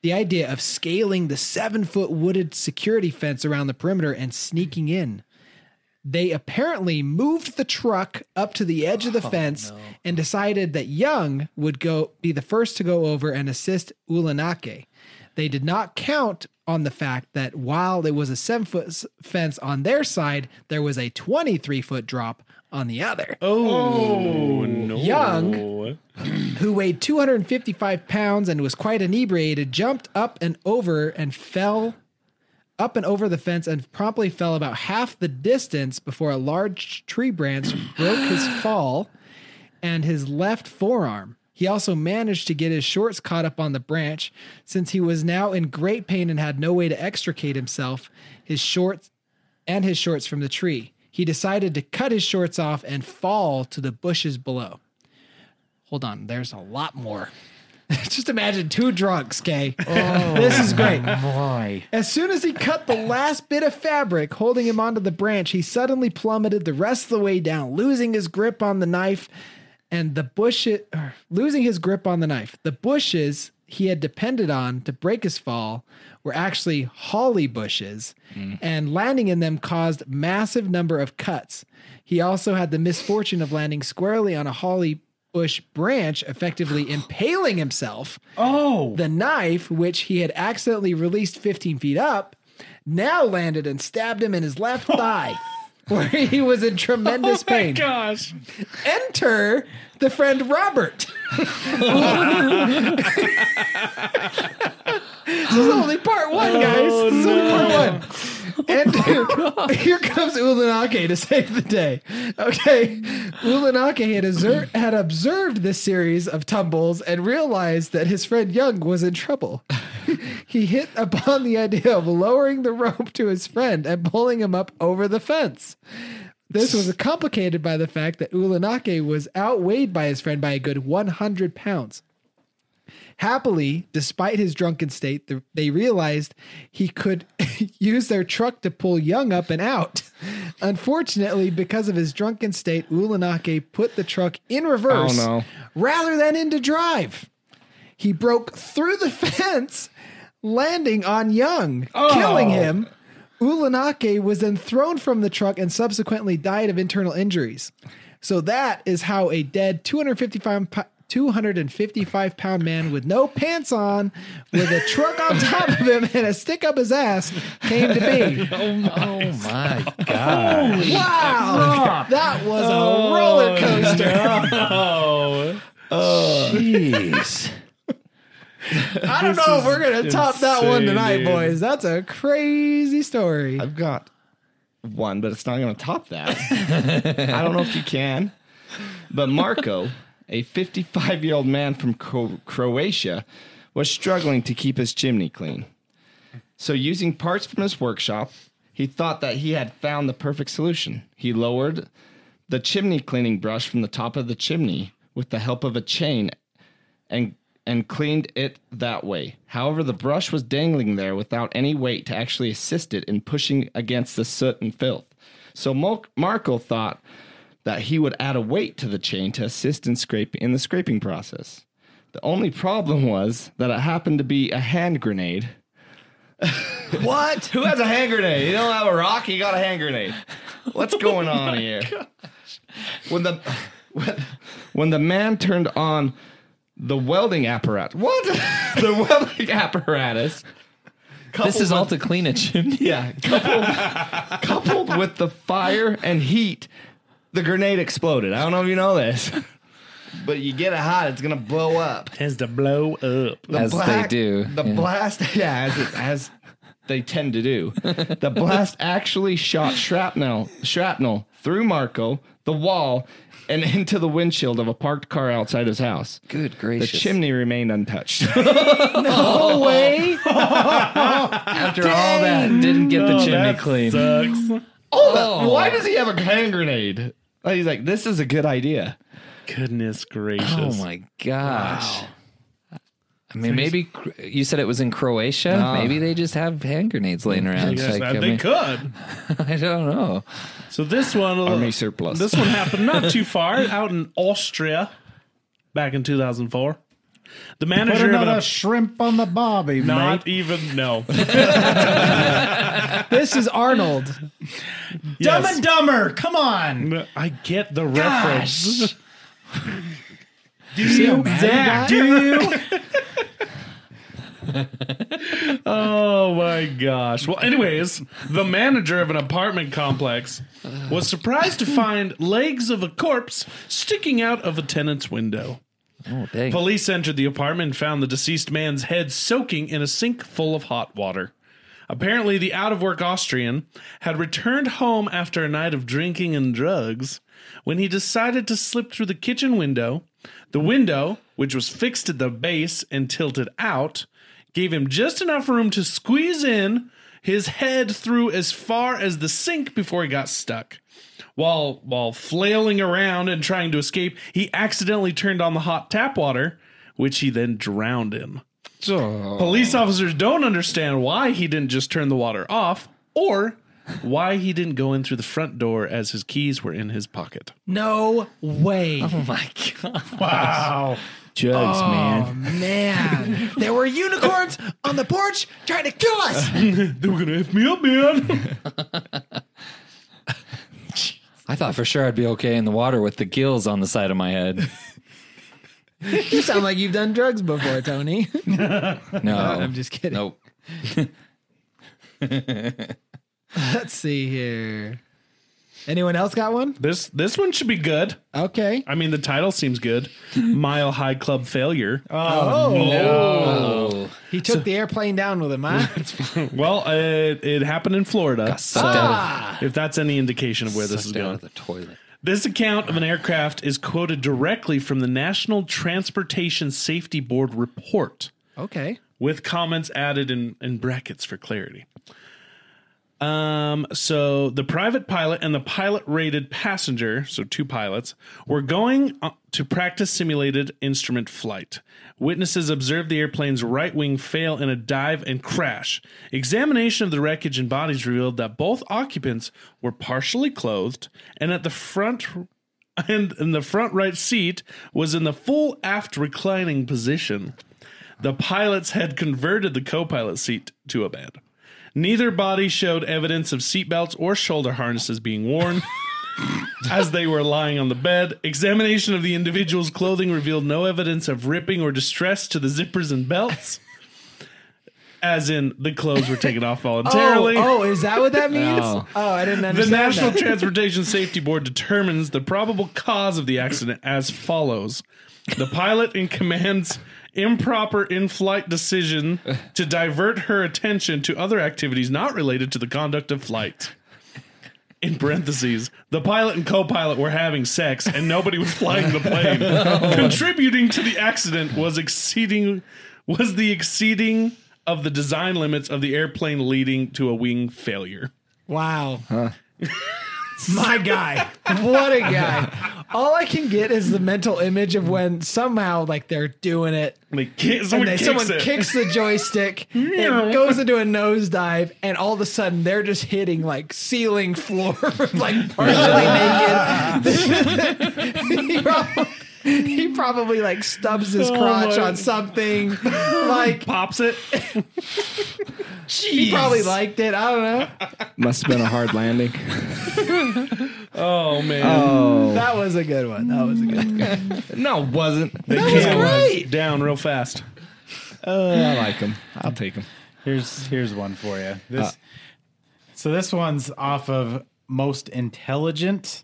the idea of scaling the seven foot wooded security fence around the perimeter and sneaking in. They apparently moved the truck up to the edge of the oh, fence and decided that Young would go be the first to go over and assist Ulanake. They did not count on the fact that while it was a seven foot s- fence on their side, there was a 23 foot drop on the other. Oh, oh no. Young. who weighed 255 pounds and was quite inebriated, jumped up and over and fell up and over the fence and promptly fell about half the distance before a large tree branch broke his fall and his left forearm. He also managed to get his shorts caught up on the branch. Since he was now in great pain and had no way to extricate himself, his shorts and his shorts from the tree. He decided to cut his shorts off and fall to the bushes below. Hold on, there's a lot more. Just imagine two drunks, Kay. Oh, this is great. Boy. As soon as he cut the last bit of fabric holding him onto the branch, he suddenly plummeted the rest of the way down, losing his grip on the knife and the bushes, er, losing his grip on the knife. The bushes he had depended on to break his fall were actually holly bushes, mm. and landing in them caused massive number of cuts. He also had the misfortune of landing squarely on a holly bush branch, effectively impaling himself. Oh, The knife, which he had accidentally released 15 feet up, now landed and stabbed him in his left thigh, where he was in tremendous oh pain. gosh. Enter the friend Robert. this is only part one, guys. this is only part oh, one. And oh here comes Ulanake to save the day. Okay, Ulanake had, obser- had observed this series of tumbles and realized that his friend Young was in trouble. he hit upon the idea of lowering the rope to his friend and pulling him up over the fence. This was complicated by the fact that Ulanake was outweighed by his friend by a good 100 pounds. Happily, despite his drunken state, they realized he could use their truck to pull Young up and out. Unfortunately, because of his drunken state, Ulanake put the truck in oh, reverse Oh, no. rather than into drive. He broke through the fence, landing on Young, oh. killing him. Ulanake was then thrown from the truck and subsequently died of internal injuries. So that is how a dead 255 po- 255 pound man with no pants on, with a truck on top of him and a stick up his ass came to be. Oh, oh my god! Wow, that was a oh, roller coaster. Oh, Jeez. I don't know if we're gonna top that one tonight, dude. boys. That's a crazy story. I've got one, but it's not going to top that. I don't know if you can. But Marco, a 55 year old man from Cro- Croatia, was struggling to keep his chimney clean. So, using parts from his workshop, he thought that he had found the perfect solution. He lowered the chimney cleaning brush from the top of the chimney with the help of a chain and and cleaned it that way. However, the brush was dangling there without any weight to actually assist it in pushing against the soot and filth. So Marco thought that he would add a weight to the chain to assist in scraping in the scraping process. The only problem was that it happened to be a hand grenade. what? Who has a hand grenade? You don't have a rock, you got a hand grenade. What's going on here? When the when, when the man turned on the welding apparatus. What? the welding apparatus. This is all to clean a chimney. yeah, coupled, coupled with the fire and heat, the grenade exploded. I don't know if you know this, but you get it hot, it's gonna blow up. tends to blow up. The As they do, The yeah. blast, yeah, as it, as they tend to do. The blast actually shot shrapnel shrapnel through Marco, the wall, and into the windshield of a parked car outside his house. Good gracious. The chimney remained untouched. No way. After all that, didn't get the Oh, chimney that clean. Sucks. Oh, oh, why does he have a hand grenade? He's like, this is a good idea. Goodness oh gracious. Oh my gosh! I mean, maybe you said it was in Croatia. No. Maybe they just have hand grenades laying mm-hmm. around. guess Like, I, they mean, could. I don't know. So this one, uh, Army surplus. this one happened not too far out in Austria, back in 2004. The Put manager of another an, shrimp on the bobby, not mate. even no. This is Arnold. Dumb and Dumber. Come on. I get the reference. Do you? guy? Do you? Oh my gosh. Well, anyways, the manager of an apartment complex was surprised to find legs of a corpse sticking out of a tenant's window. Oh, dang. Police entered the apartment and found the deceased man's head soaking in a sink full of hot water. Apparently, the out of work Austrian had returned home after a night of drinking and drugs when he decided to slip through the kitchen window. The window, which was fixed at the base and tilted out, gave him just enough room to squeeze in his head through as far as the sink before he got stuck. While while flailing around and trying to escape, he accidentally turned on the hot tap water, which he then drowned in. Police officers don't understand why he didn't just turn the water off or why he didn't go in through the front door as his keys were in his pocket. No way. Oh my god. Wow. Jugs, Oh man. man, there were unicorns on the porch trying to kill us. They were gonna F me up, man. I thought for sure I'd be okay in the water with the gills on the side of my head. You sound like you've done drugs before, Tony. No, I'm just kidding. Nope. Let's see here. Anyone else got one? this this one should be good. Okay. I mean, the title seems good. Mile High Club Failure. Oh, Oh, he took the airplane down with him, huh? Well, uh, it, it happened in Florida. sucked Ah. If that's any indication of where this is sucked out going. of the toilet. This account of an aircraft is quoted directly from the National Transportation Safety Board report. Okay. with comments added in, in brackets for clarity. Um, so the private pilot and the pilot rated passenger, so two pilots, were going uh, to practice simulated instrument flight. Witnesses observed the airplane's right wing fail in a dive and crash. Examination of the wreckage and bodies revealed that both occupants were partially clothed and at the front and in the front right seat was in the full aft reclining position. The pilots had converted the co pilot seat to a bed. Neither body showed evidence of seatbelts or shoulder harnesses being worn. As they were lying on the bed, examination of the individual's clothing revealed no evidence of ripping or distress to the zippers and belts. As in, the clothes were taken off oh, voluntarily. Oh, oh, is that what that means? No. Oh, I didn't understand that. The understand National that. Transportation Safety Board determines the probable cause of the accident as follows The pilot in command's improper in flight decision to divert her attention to other activities not related to the conduct of flight. In parentheses, the pilot and co pilot were having sex and nobody was flying the plane. Contributing to the accident was exceeding was the exceeding of the design limits of the airplane leading to a wing failure. Wow. My guy. What a guy. All I can get is the mental image of when somehow like they're doing it Like, ki- and someone they, kicks someone it. kicks the joystick, it goes into a nosedive, and all of a sudden they're just hitting like ceiling floor, like partially naked. he, probably, like stubs his crotch my- on something. Like pops it. he probably liked it. I don't know. Must have been a hard landing. Oh man, Oh. That was a good one. That was a good one. No, it wasn't. That was great. down real fast. Uh, I like him. I'll take him. Here's here's one for you. This Uh. so this one's off of most intelligent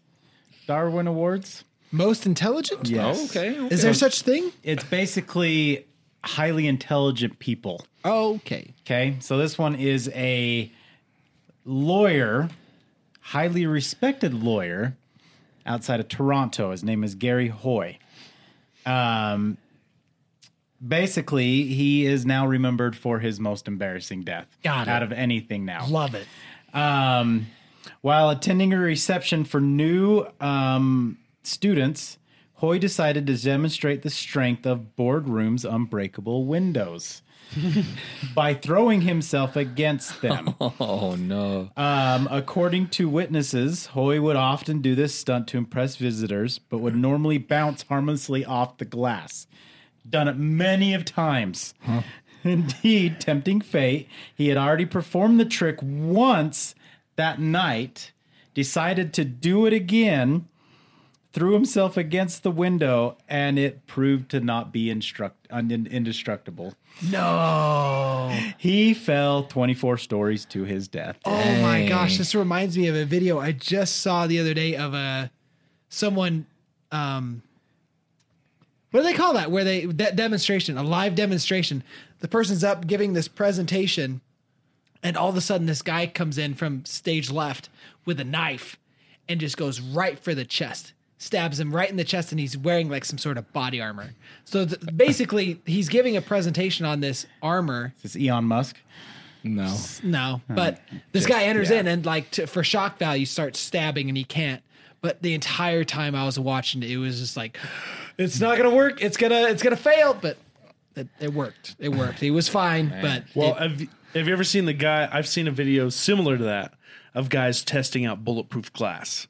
Darwin Awards. Most intelligent? Yes. Okay. Is there such thing? It's basically highly intelligent people. Okay. Okay, so this one is a lawyer, highly respected lawyer outside of Toronto. His name is Gary Hoy. Um, basically, he is now remembered for his most embarrassing death Got it. out of anything now. Love it. Um, while attending a reception for new um, students, Hoy decided to demonstrate the strength of boardroom's unbreakable windows by throwing himself against them. Oh no. Um, according to witnesses, Hoy would often do this stunt to impress visitors, but would normally bounce harmlessly off the glass. done it many of times. Indeed, tempting fate, he had already performed the trick once that night, decided to do it again, threw himself against the window, and it proved to not be instruct- un- indestructible. No. He fell 24 stories to his death. Oh my gosh, this reminds me of a video I just saw the other day of a someone um what do they call that? Where they that demonstration, a live demonstration. The person's up giving this presentation and all of a sudden this guy comes in from stage left with a knife and just goes right for the chest. Stabs him right in the chest and he's wearing like some sort of body armor. So th- basically he's giving a presentation on this armor Is this Elon Musk? No. no, oh, but this guy enters in and like to, for shock value starts stabbing and he can't. But the entire time I was watching it, it was just like, it's not gonna work. It's gonna it's gonna fail. But it, it worked. It worked. He was fine. But Well, it- have, you- have you ever seen the guy? I've seen a video similar to that of guys testing out bulletproof glass,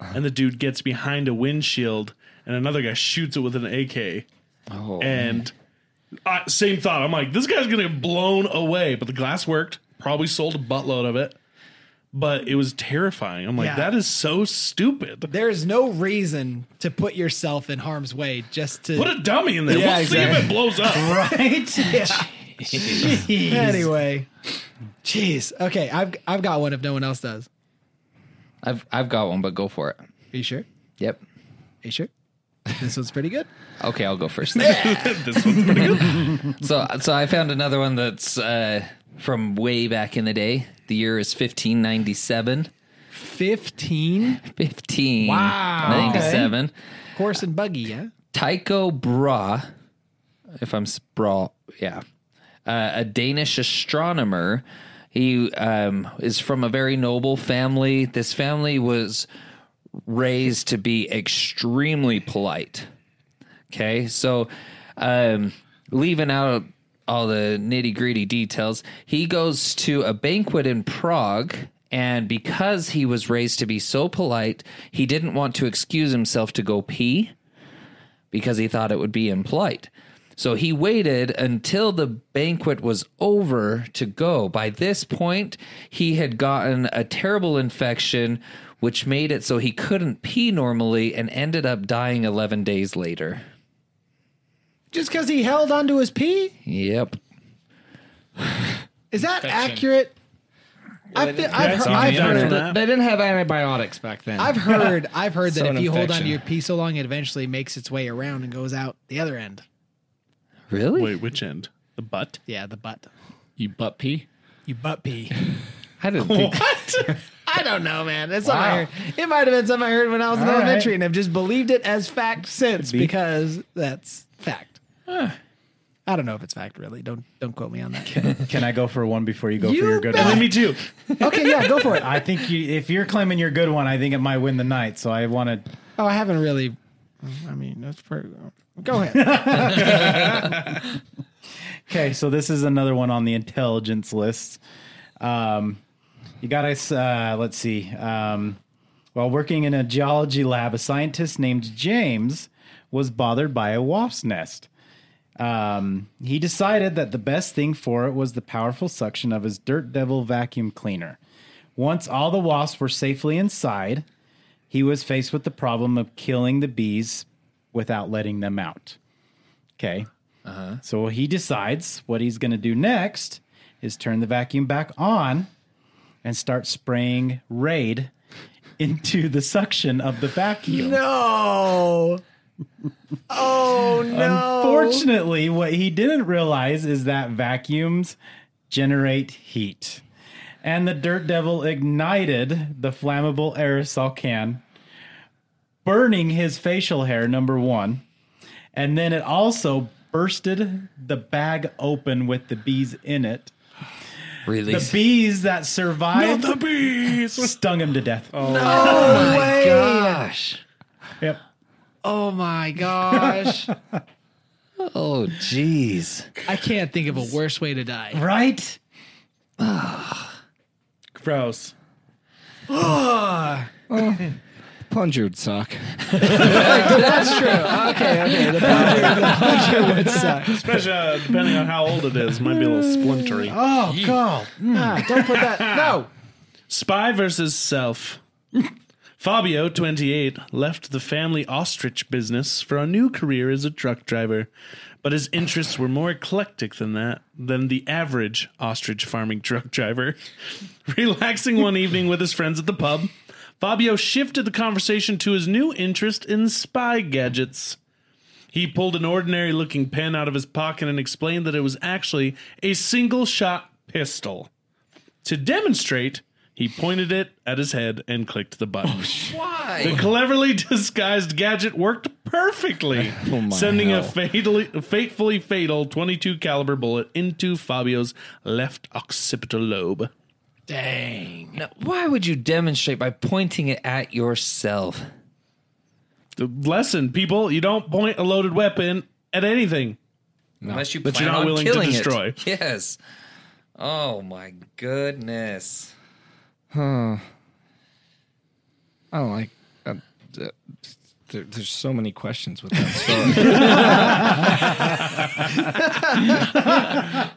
and the dude gets behind a windshield, and another guy shoots it with an AK, Oh, and uh, same thought. I'm like, this guy's gonna get blown away, but the glass worked. Probably sold a buttload of it, but it was terrifying. I'm like, Yeah. that is so stupid. there's no reason to put yourself in harm's way just to. Put a dummy in there. Yeah, we'll see if it blows up. Right? anyway, jeez. Okay, I've I've got one if no one else does. I've I've got one, but go for it. Are you sure? Yep. Are you sure? This one's pretty good. Okay, I'll go first. Then. this one's pretty good. so so I found another one that's uh, from way back in the day. The year is 1597. Fifteen 1597. horse and buggy. Yeah. Tycho Brahe, if I'm s- Brahe, yeah, uh, a Danish astronomer. He um, is from a very noble family. This family was raised to be extremely polite. Okay, so um, leaving out all the nitty gritty details, he goes to a banquet in Prague. And because he was raised to be so polite, he didn't want to excuse himself to go pee because he thought it would be impolite. So he waited until the banquet was over to go. By this point, he had gotten a terrible infection, which made it so he couldn't pee normally and ended up dying 11 days later. Just because he held onto his pee? Yep. Is that accurate? I feel, I've, heard, I've heard, that. They didn't have antibiotics back then. I've heard, I've heard that So if an you hold infection. onto your pee so long, it eventually makes its way around and goes out the other end. Really? Wait, which end? The butt? Yeah, the butt. you butt pee. You butt pee. I didn't think. I don't know, man. That's something I heard. It might have been something I heard when I was in All right. elementary, and I've just believed it as fact since be. because that's fact. I don't know if it's fact, really. Don't don't quote me on that. Can I go for one before you go You for your good bet. one? Me too. okay, yeah, go for it. I think you, if you're claiming your good one, I think it might win the night. So I want to. Oh, I haven't really. I mean, that's pretty. Go ahead. Okay, so this is another one on the intelligence list. Um, you got us. Uh, let's see. Um, while working in a geology lab, a scientist named James was bothered by a wasp's nest. Um, he decided that the best thing for it was the powerful suction of his Dirt Devil vacuum cleaner. Once all the wasps were safely inside, he was faced with the problem of killing the bees without letting them out. Okay. Uh-huh. So he decides what he's going to do next is turn the vacuum back on and start spraying Raid into the suction of the vacuum. no. Oh no. Unfortunately, what he didn't realize is that vacuums generate heat. And the Dirt Devil ignited the flammable aerosol can, burning his facial hair, number one. And then it also bursted the bag open with the bees in it. Really? The bees that survived the bees. stung him to death. Oh. No oh way. Gosh. Yep. Oh my gosh. Oh, jeez. I can't think of a worse way to die. Right? Gross. Plunger would suck. That's true. Okay, okay. The plunger, the plunger would suck. Especially uh, depending on how old it is, might be a little splintery. Oh God! Ah, don't put that. No. Spy versus self. Fabio, 28, left the family ostrich business for a new career as a truck driver, but his interests were more eclectic than that, than the average ostrich farming truck driver. Relaxing one evening with his friends at the pub, Fabio shifted the conversation to his new interest in spy gadgets. He pulled an ordinary looking pen out of his pocket and explained that it was actually a single shot pistol. To demonstrate, he pointed it at his head and clicked the button. Why? The cleverly disguised gadget worked perfectly, sending a fatally, fatefully fatal 22 caliber bullet into Fabio's left occipital lobe. Dang. Now, why would you demonstrate by pointing it at yourself? The lesson, people, you don't point a loaded weapon at anything. Unless you That plan you're not on willing to killing destroy. It. Yes. Oh my goodness. Huh. I don't like. Uh, uh, there, there's so many questions with that story.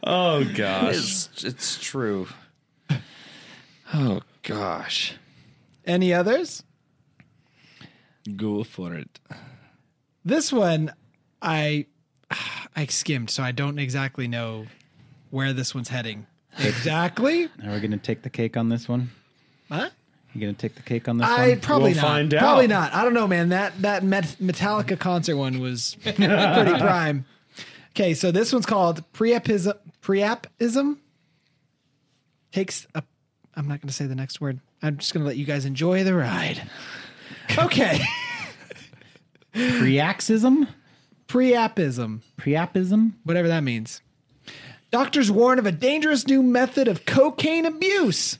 Oh, gosh. It's it's true. Oh gosh. Any others? Go for it. This one, I I skimmed, so I don't exactly know where this one's heading. Exactly. Are we going to take the cake on this one? Huh? You going to take the cake on this I one? probably We'll not. find out. Probably not. I don't know, man. That that Met- Metallica concert one was pretty prime. Okay, so this one's called preapism. Preapism takes a. I'm not going to say the next word. I'm just going to let you guys enjoy the ride. Okay, Preaxism? preapism, Preapism? whatever that means. Doctors warn of a dangerous new method of cocaine abuse.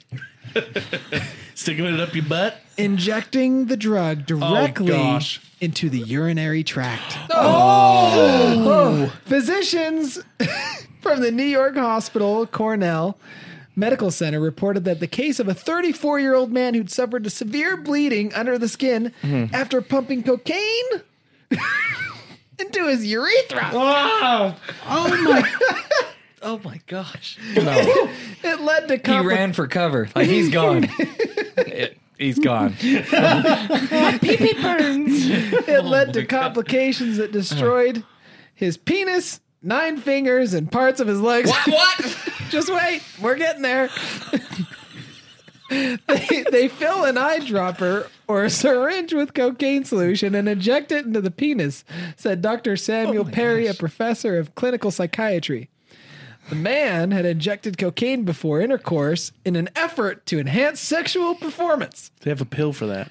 Sticking it up your butt? injecting the drug oh, directly gosh. into the urinary tract. Oh! oh! Physicians from the New York Hospital Cornell Medical Center reported that the case of a 34 year old man who'd suffered a severe bleeding under the skin mm-hmm. after pumping cocaine into his urethra. Oh, Oh my gosh. It led to He ran for cover. Like he's gone. It- he's gone. it led oh to complications that uh. destroyed his penis, nine fingers, and parts of his legs. what? Just wait, we're getting there. they, they fill an eyedropper or a syringe with cocaine solution and inject it into the penis, said Dr. Samuel oh Perry, a professor of clinical psychiatry. The man had injected cocaine before intercourse in an effort to enhance sexual performance. they have a pill for that.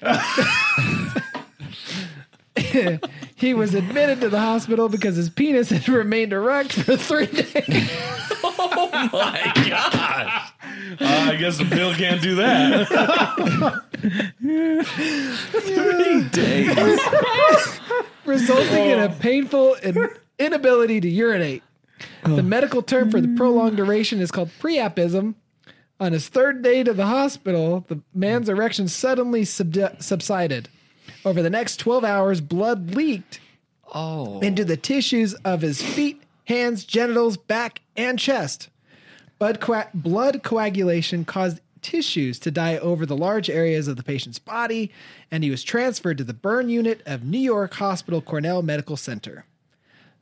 He was admitted to the hospital because his penis had remained erect for three days. Oh my god. Uh, I guess the pill can't do that. Three days. resulting in a painful in- inability to urinate. The medical term for the prolonged duration is called preapism. On his third day to the hospital, the man's erection suddenly subd- subsided. Over the next 12 hours, blood leaked Oh. into the tissues of his feet, hands, genitals, back, and chest. Blood, coa- blood coagulation caused tissues to die over the large areas of the patient's body, and he was transferred to the burn unit of New York Hospital Cornell Medical Center.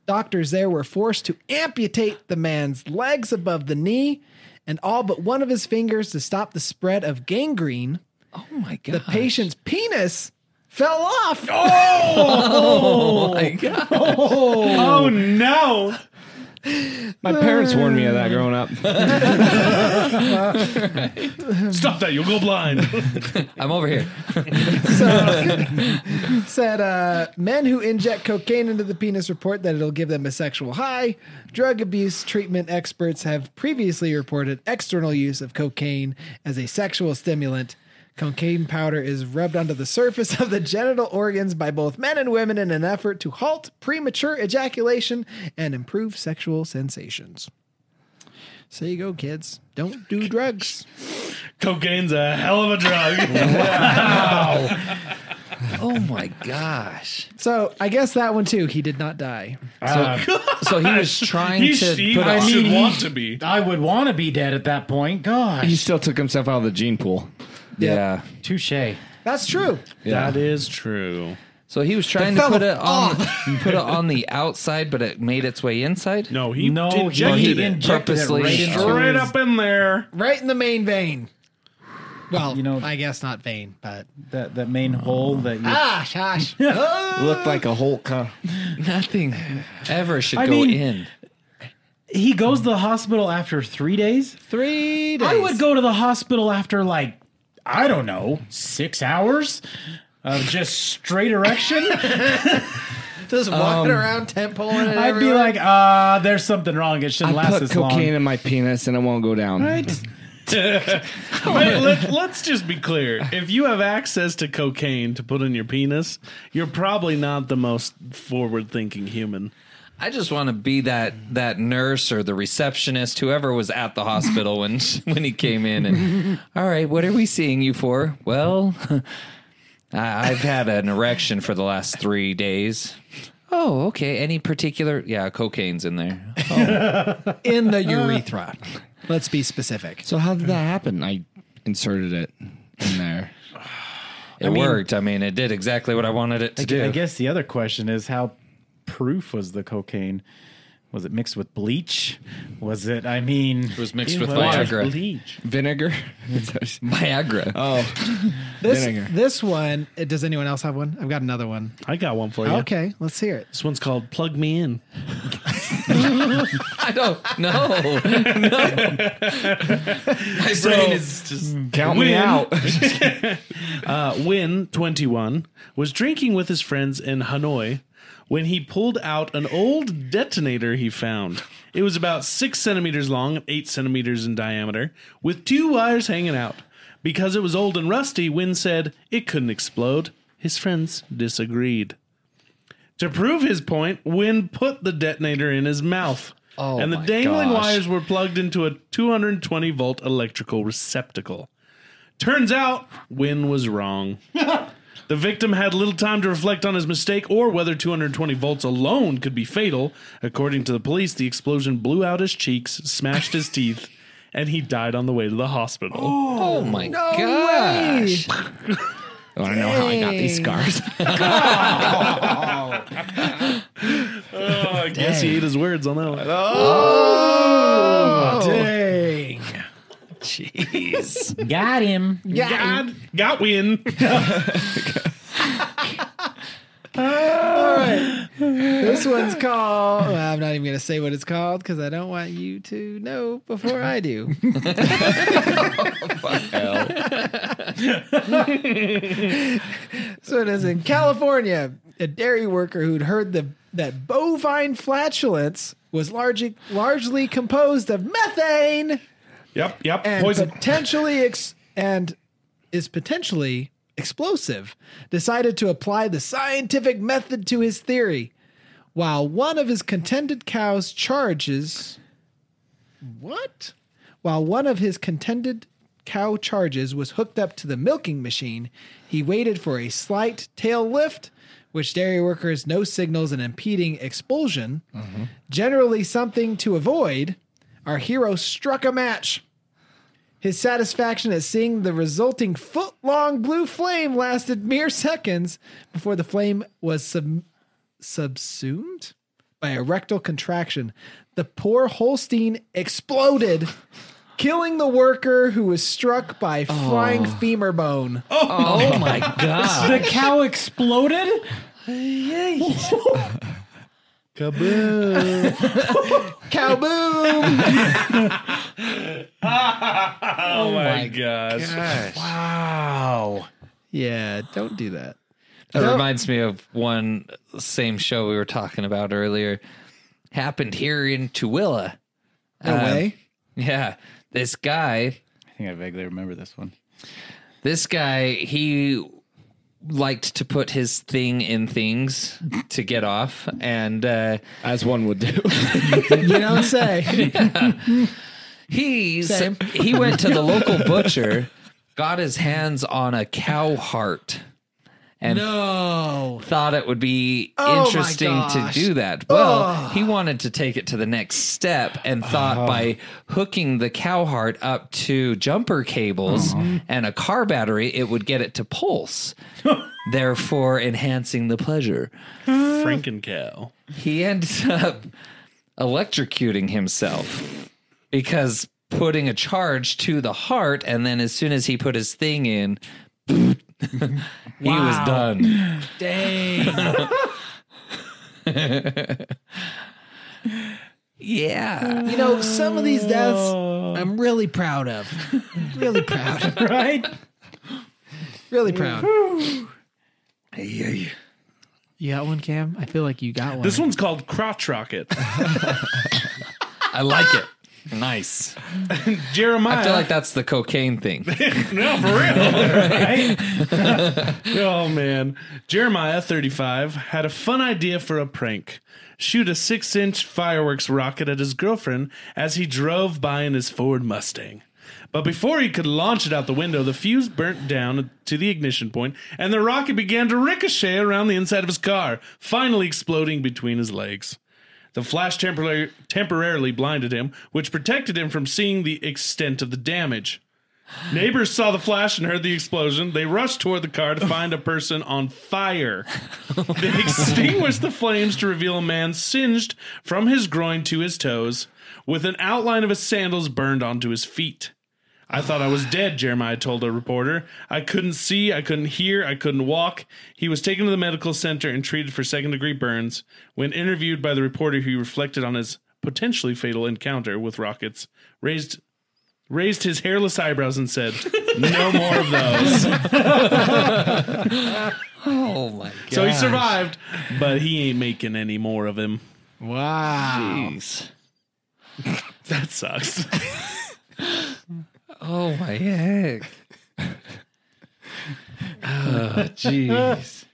Doctors there were forced to amputate the man's legs above the knee and all but one of his fingers to stop the spread of gangrene. Oh my god. The patient's penis fell off. Oh my god. oh, no. My parents warned me of that growing up. Stop that. You'll go blind. I'm over here. said uh, men who inject cocaine into the penis report that it'll give them a sexual high. Drug abuse treatment experts have previously reported external use of cocaine as a sexual stimulant. Cocaine powder is rubbed onto the surface of the genital organs by both men and women in an effort to halt premature ejaculation and improve sexual sensations. So you go, kids. Don't do drugs. Cocaine's a hell of a drug. Oh my gosh. So I guess that one too. He did not die. So ah. so, he was trying He, to he put I on, should mean, want to be. I would want to be dead at that point. Gosh. He still took himself out of the gene pool. Yeah. Touche. That's true. Yeah. That is true. So he was trying to fell put it on put it on the outside, but it made its way inside. No, he No, he injected it injected it Purposely right into straight his- up in there. Right in the main vein. Well, You know- I guess not vein, but that, that main hole that you. ah, gosh. Looked like a Hulk. Huh? Nothing ever should I go mean- in. He goes to the hospital after three days. Three days. I would go to the hospital after like I don't know six hours of just straight erection. just walking around tent poling I'd be everywhere. like, uh, there's something wrong. It shouldn't I last put this cocaine long. in my penis and it won't go down. Right? Wait, let, let's just be clear. If you have access to cocaine to put in your penis, you're probably not the most forward-thinking human. I just want to be that that nurse or the receptionist, whoever was at the hospital when when he came in. And all right, what are we seeing you for? Well, I, I've had an erection for the last three days. Oh, okay. Any particular? Yeah, cocaine's in there. Oh. in the urethra. Let's be specific. So how did that happen? I inserted it in there. It worked. I mean, it did exactly what I wanted it to do. I guess the other question is how proof was the cocaine? Was it mixed with bleach? Was it? I mean, it was mixed with Well, Viagra. bleach. Vinegar? Viagra. oh, This Vinegar. this one. uh, Does anyone else have one? I've got another one. I got one for you. Okay, let's hear it. This one's called "Plug Me In." I don't know. No. My brain is just. count me out. Uh, Win, 21, was drinking with his friends in Hanoi when he pulled out an old detonator he found. It was about six centimeters long and eight centimeters in diameter, with two wires hanging out. Because it was old and rusty, Win said it couldn't explode. His friends disagreed. To prove his point, Win put the detonator in his mouth. Oh and the dangling gosh. wires were plugged into a 220 volt electrical receptacle. Turns out, Win was wrong. the victim had little time to reflect on his mistake or whether 220 volts alone could be fatal. According to the police, the explosion blew out his cheeks, smashed his teeth, and he died on the way to the hospital. Oh, oh my No gosh. way. I want to know how I got these scars. Oh, I guess he ate his words on that one. Oh, oh dang. Jeez. got him. God, got Win. This one's called. Well, I'm not even going to say what it's called because I don't want you to know before I do. so it is in California. A dairy worker who'd heard the that bovine flatulence was largely largely composed of methane Yep, yep. and Poison. potentially ex- and is potentially explosive, decided to apply the scientific method to his theory. While one of his contended cows charges what? While one of his contended cow charges was hooked up to the milking machine, he waited for a slight tail lift, which dairy workers no signals an impeding expulsion. Mm-hmm. Generally something to avoid. Our hero struck a match. His satisfaction at seeing the resulting foot long blue flame lasted mere seconds before the flame was sub- subsumed by a rectal contraction. The poor Holstein exploded, killing the worker who was struck by flying oh. femur bone. Oh my god. The cow exploded. Kaboom! Kaboom. Oh my gosh. Wow. yeah, don't do that. That reminds me of one same show we were talking about earlier. Happened here in Tooele. No Um, way. Yeah. This guy, I think I vaguely remember this one. this guy, he liked to put his thing in things to get off. And uh, As one would do. You don't say. he Same. he went to the local butcher, got his hands on a cow heart, and No. thought it would be Oh interesting to do that. Well, he wanted to take it to the next step and thought by hooking the cow heart up to jumper cables and a car battery, it would get it to pulse, therefore enhancing the pleasure. Frankencow. He ends up electrocuting himself because putting a charge to the heart, and then as soon as he put his thing in, he was done. Dang. Yeah. you know, some of these deaths I'm really proud of. Really proud. right? Really proud. Hey, hey. You got one, Cam? I feel like you got one. This one's called Crotch Rocket. I like it. Nice. Jeremiah. I feel like that's the cocaine thing. no, for real. oh man, Jeremiah, thirty-five, had a fun idea for a prank: shoot a six-inch fireworks rocket at his girlfriend as he drove by in his Ford Mustang. But before he could launch it out the window, the fuse burnt down to the ignition point, and the rocket began to ricochet around the inside of his car, finally exploding between his legs. The flash temporarily, temporarily blinded him, which protected him from seeing the extent of the damage. Neighbors saw the flash and heard the explosion. They rushed toward the car to find a person on fire. They extinguished the flames to reveal a man singed from his groin to his toes, with an outline of his sandals burned onto his feet. I thought I was dead, Jeremiah told a reporter. I couldn't see, I couldn't hear, I couldn't walk. He was taken to the medical center and treated for second degree burns. When interviewed by the reporter, he reflected on his potentially fatal encounter with rockets, raised raised his hairless eyebrows and said, "No more of those." oh my god. so he survived, but he ain't making any more of him. wow. Jeez. That sucks. Oh my heck. Oh, jeez.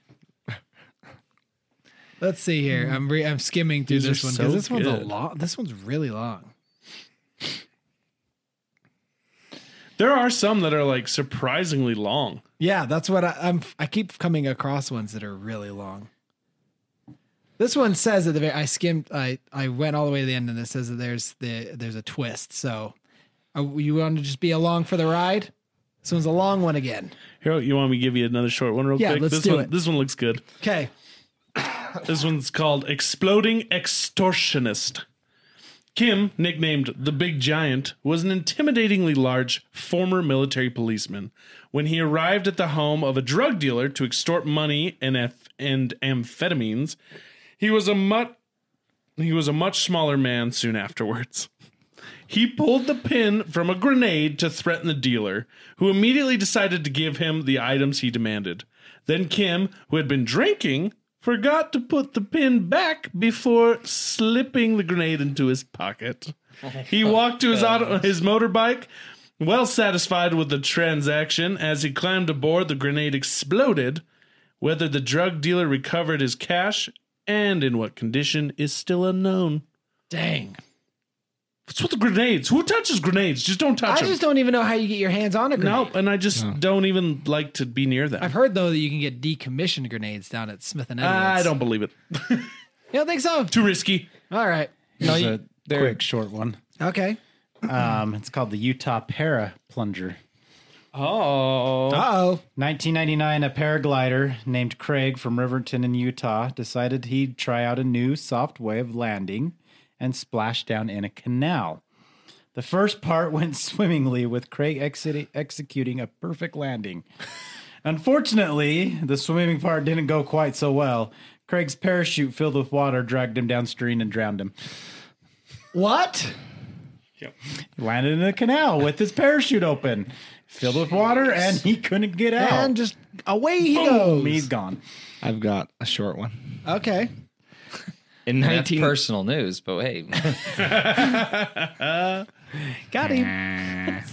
Let's see here. I'm re- I'm skimming through These this are one so because this one's a good. long. This one's really long. there are some that are like surprisingly long. Yeah, that's what I, I'm. I keep coming across ones that are really long. This one says at the very. I skimmed. I I went all the way to the end, and it says that there's the there's a twist. So, are, you want to just be along for the ride? This one's a long one again. Here, you want me to give you another short one real Yeah, quick? let's this do one, it. This one looks good. Okay. This one's called Exploding Extortionist. Kim, nicknamed the Big Giant, was an intimidatingly large former military policeman. When he arrived at the home of a drug dealer to extort money and, F- and amphetamines, he was a much he was a much smaller man soon afterwards. He pulled the pin from a grenade to threaten the dealer, who immediately decided to give him the items he demanded. Then Kim, who had been drinking, forgot to put the pin back before slipping the grenade into his pocket. He walked to his auto, his motorbike, well satisfied with the transaction. As he climbed aboard, the grenade exploded. Whether the drug dealer recovered his cash and in what condition is still unknown. Dang. What's with the grenades? Who touches grenades? Just don't touch them. I them. just don't even know how you get your hands on a grenade. no, and I just don't even like to be near them. I've heard though that you can get decommissioned grenades down at Smith and Edwards. I don't believe it. You don't think so? Too risky. All right. No, Here's you, a they're- quick short one. Okay. Um, it's called the Utah Para Plunger. Oh. Uh oh. 1999, a paraglider named Craig from Riverton in Utah decided he'd try out a new soft way of landing and splash down in a canal. The first part went swimmingly with Craig exit- executing a perfect landing. Unfortunately, the swimming part didn't go quite so well. Craig's parachute filled with water dragged him downstream and drowned him. What? He landed in a canal with his parachute open, filled with water, and he couldn't get out. And just away he Boom, goes. he's gone. I've got a short one. Okay. In That's 19, personal news, but hey, Got him.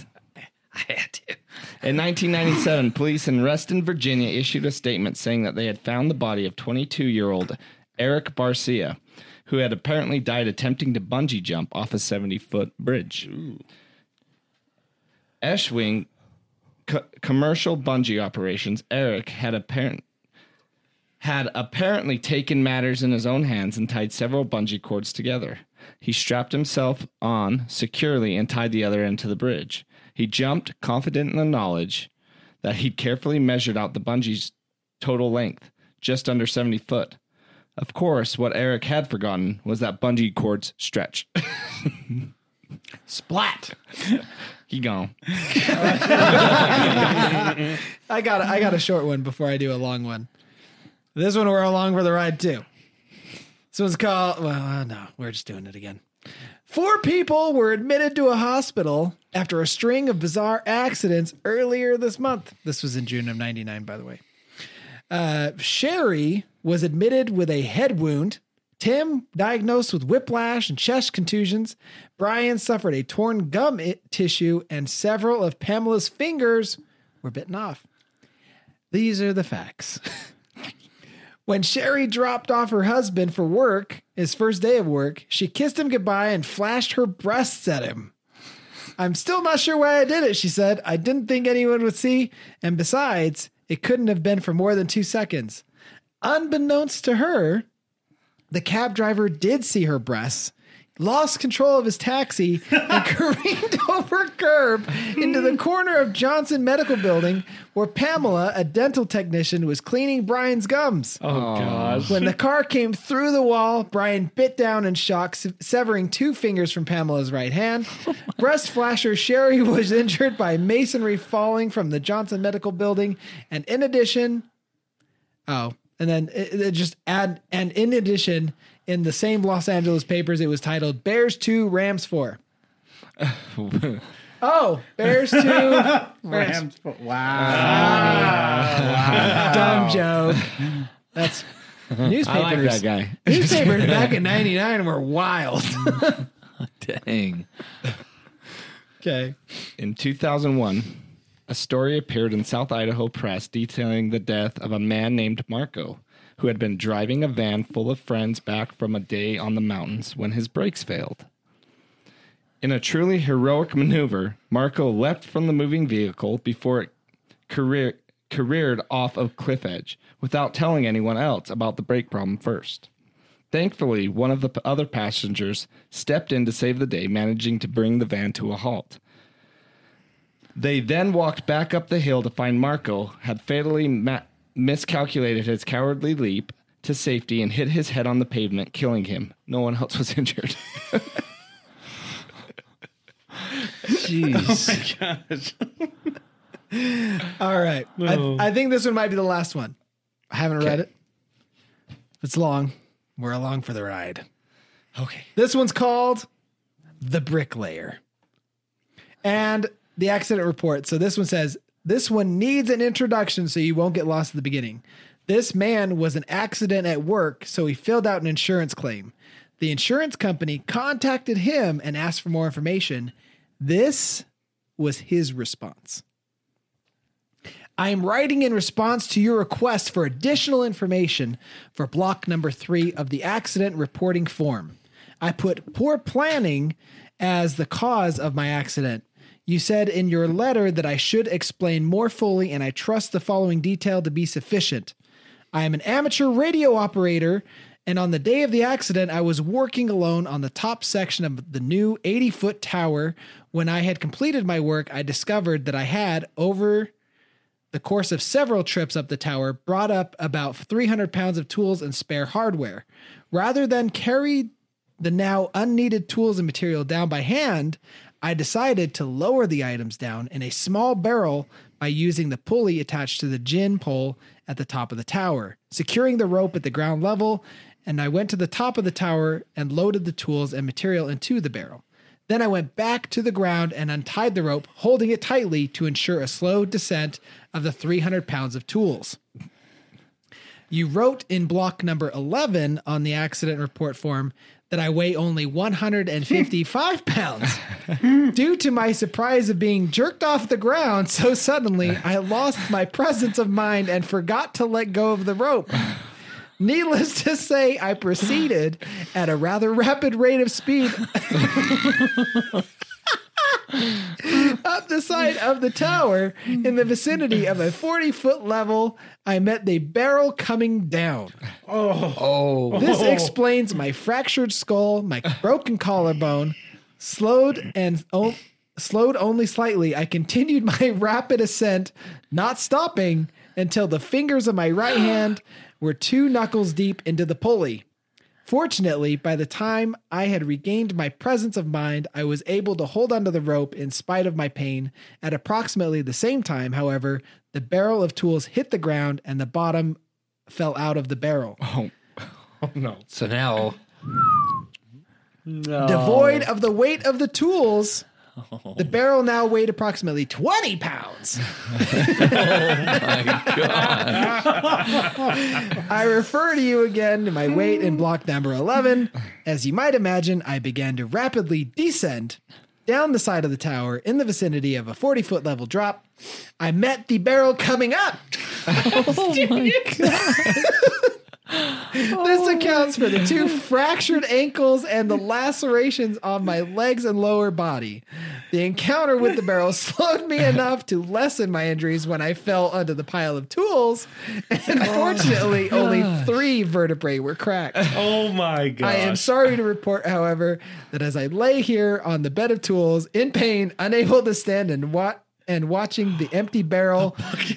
I had to. In 1997, police in Reston, Virginia issued a statement saying that they had found the body of 22 year old Eric Barcia, who had apparently died attempting to bungee jump off a 70 foot bridge. Eshwing co- commercial bungee operations, Eric had apparent had apparently taken matters in his own hands and tied several bungee cords together. He strapped himself on securely and tied the other end to the bridge. He jumped, confident in the knowledge that he'd carefully measured out the bungee's total length, just under 70 foot. Of course, what Eric had forgotten was that bungee cords stretch. Splat. he gone. I got I got a short one before I do a long one. This one we're along for the ride too. This one's called. Well, uh, no, we're just doing it again. Four people were admitted to a hospital after a string of bizarre accidents earlier this month. This was in June of '99, by the way. Uh, Sherry was admitted with a head wound. Tim diagnosed with whiplash and chest contusions. Brian suffered a torn gum i- tissue, and several of Pamela's fingers were bitten off. These are the facts. when Sherry dropped off her husband for work, his first day of work, she kissed him goodbye and flashed her breasts at him. I'm still not sure why I did it, she said. I didn't think anyone would see, and besides, it couldn't have been for more than two seconds. Unbeknownst to her, the cab driver did see her breasts, lost control of his taxi, and careened over curb into the corner of Johnson Medical Building, where Pamela, a dental technician, was cleaning Brian's gums. Oh, gosh. When the car came through the wall, Brian bit down in shock, se- severing two fingers from Pamela's right hand. Breast flasher Sherry was injured by masonry falling from the Johnson Medical Building, and in addition, oh, and then it, it just add, and in addition, in the same Los Angeles papers, it was titled "Bears Two, Rams Four. oh, Bears Two, Rams. Rams. Ah. Wow. Dumb joke. That's newspapers. I like that guy. Newspapers back in '99 were wild. Dang. okay. In 2001, a story appeared in South Idaho Press detailing the death of a man named Marco, who had been driving a van full of friends back from a day on the mountains when his brakes failed. In a truly heroic maneuver, Marco leapt from the moving vehicle before it career, careered off a cliff edge without telling anyone else about the brake problem first. Thankfully, one of the p- other passengers stepped in to save the day, managing to bring the van to a halt. They then walked back up the hill to find Marco had fatally ma- miscalculated his cowardly leap to safety and hit his head on the pavement, killing him. No one else was injured. Jeez. Oh gosh. All right. No. I, oh. I think this one might be the last one. I haven't read it. It's long. We're along for the ride. okay. This one's called The Bricklayer. And the accident report. So this one says this one needs an introduction so you won't get lost at the beginning. This man was an accident at work, so he filled out an insurance claim. The insurance company contacted him and asked for more information. This was his response. I am writing in response to your request for additional information for block number three of the accident reporting form. I put poor planning as the cause of my accident. You said in your letter that I should explain more fully, and I trust the following detail to be sufficient. I am an amateur radio operator, and on the day of the accident, I was working alone on the top section of the new 80 foot tower. When I had completed my work, I discovered that I had, over the course of several trips up the tower, brought up about 300 pounds of tools and spare hardware. Rather than carry the now unneeded tools and material down by hand, I decided to lower the items down in a small barrel by using the pulley attached to the gin pole at the top of the tower, securing the rope at the ground level, and I went to the top of the tower and loaded the tools and material into the barrel. Then I went back to the ground and untied the rope, holding it tightly to ensure a slow descent of the 300 pounds of tools. You wrote in block number 11 on the accident report form that I weigh only 155 pounds. Due to my surprise of being jerked off the ground so suddenly, I lost my presence of mind and forgot to let go of the rope. Needless to say, I proceeded at a rather rapid rate of speed Up the side of the tower, in the vicinity of a 40 foot level, I met the barrel coming down. Oh. oh, This explains my fractured skull, my broken collarbone, slowed and o- slowed only slightly. I continued my rapid ascent, not stopping until the fingers of my right hand were two knuckles deep into the pulley. Fortunately, by the time I had regained my presence of mind, I was able to hold onto the rope in spite of my pain. At approximately the same time, however, the barrel of tools hit the ground and the bottom fell out of the barrel. Oh, oh no. So now No. Devoid of the weight of the tools, the barrel now weighed approximately 20 pounds. Oh I refer to you again to my weight in block number 11. As you might imagine, I began to rapidly descend down the side of the tower in the vicinity of a 40 foot level drop. I met the barrel coming up. Oh This accounts for the two fractured ankles and the lacerations on my legs and lower body. The encounter with the barrel slowed me enough to lessen my injuries when I fell under the pile of tools. And fortunately, only three vertebrae were cracked. Oh my god! I am sorry to report, however, that as I lay here on the bed of tools, in pain, unable to stand and wa- and watching the empty barrel 80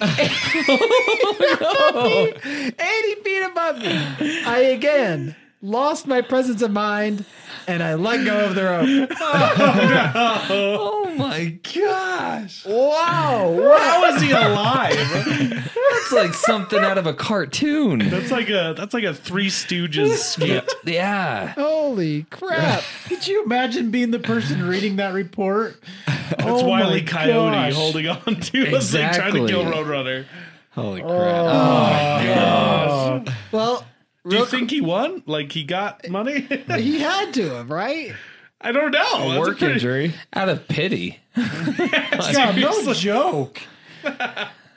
feet above me, I again lost my presence of mind and I let go of the rope. Oh, oh my gosh. Wow. How is he alive? That's like something out of a cartoon. that's like a that's like a Three Stooges skit. Yeah. Holy crap. Could you imagine being the person reading that report? That's Oh Wiley Coyote gosh. holding on to as they trying to kill Roadrunner. Holy oh crap. Oh, well, Do you think he won? Like he got money? he had to have, right? I don't know. A Work pretty- injury. Out of pity. God, no joke.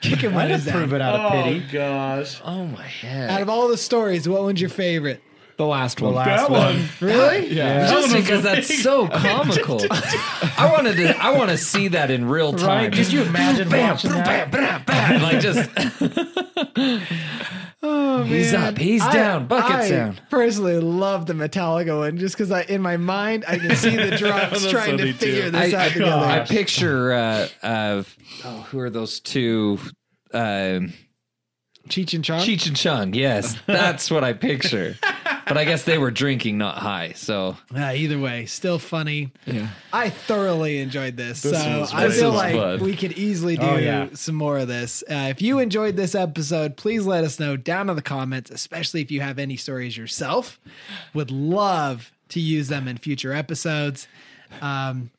Kick him Might on his prove it out of Oh pity. gosh, Oh my head. Out of all the stories, what one's your favorite? The last one. last that one. one. Really? Yeah. Just That one because that's so comical. I wanted to. I want to see that in real time. Right? Just you imagine bam, watching bam, that. bam, bam, bam. Like just. Oh, He's man. up, he's down, buckets I down. personally love the Metallica one just because I, in my mind, I can see the drums That's trying to funny, too. figure this I, out together. I picture. Uh, uh, oh, who are those two? Um, Cheech and Chong. Cheech and Chong. Yes, that's what I picture. But I guess they were drinking, not high. So Ah, either way, still funny. Yeah. I thoroughly enjoyed this. This so was I fun. feel was like fun. we could easily do Oh, yeah. some more of this. Uh, if you enjoyed this episode, please let us know down in the comments, especially if you have any stories yourself. Would love to use them in future episodes. Um,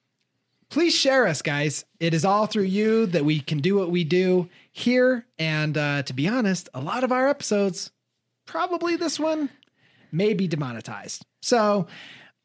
please share us, guys. It is all through you that we can do what we do here. And uh, to be honest, a lot of our episodes, probably this one, may be demonetized. So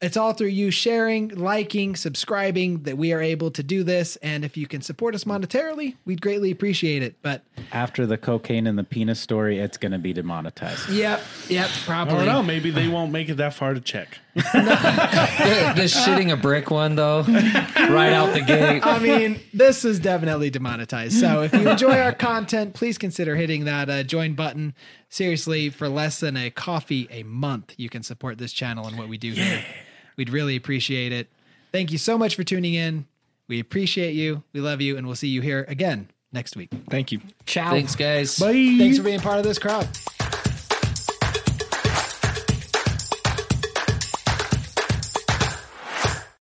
it's all through you sharing, liking, subscribing that we are able to do this. And if you can support us monetarily, we'd greatly appreciate it. But After the cocaine and the penis story, it's going to be demonetized. yep, yep, Probably. I probably. don't know. Maybe they won't make it that far to check. the, the shitting a brick one though, right out the gate. I mean, this is definitely demonetized. So if you enjoy our content, please consider hitting that uh, join button. Seriously, for less than a coffee a month, you can support this channel and what we do here. We'd really appreciate it. Thank you so much for tuning in. We appreciate you. We love you, and we'll see you here again next week. Thank you. Ciao. Thanks, guys. Bye. Thanks for being part of this crowd.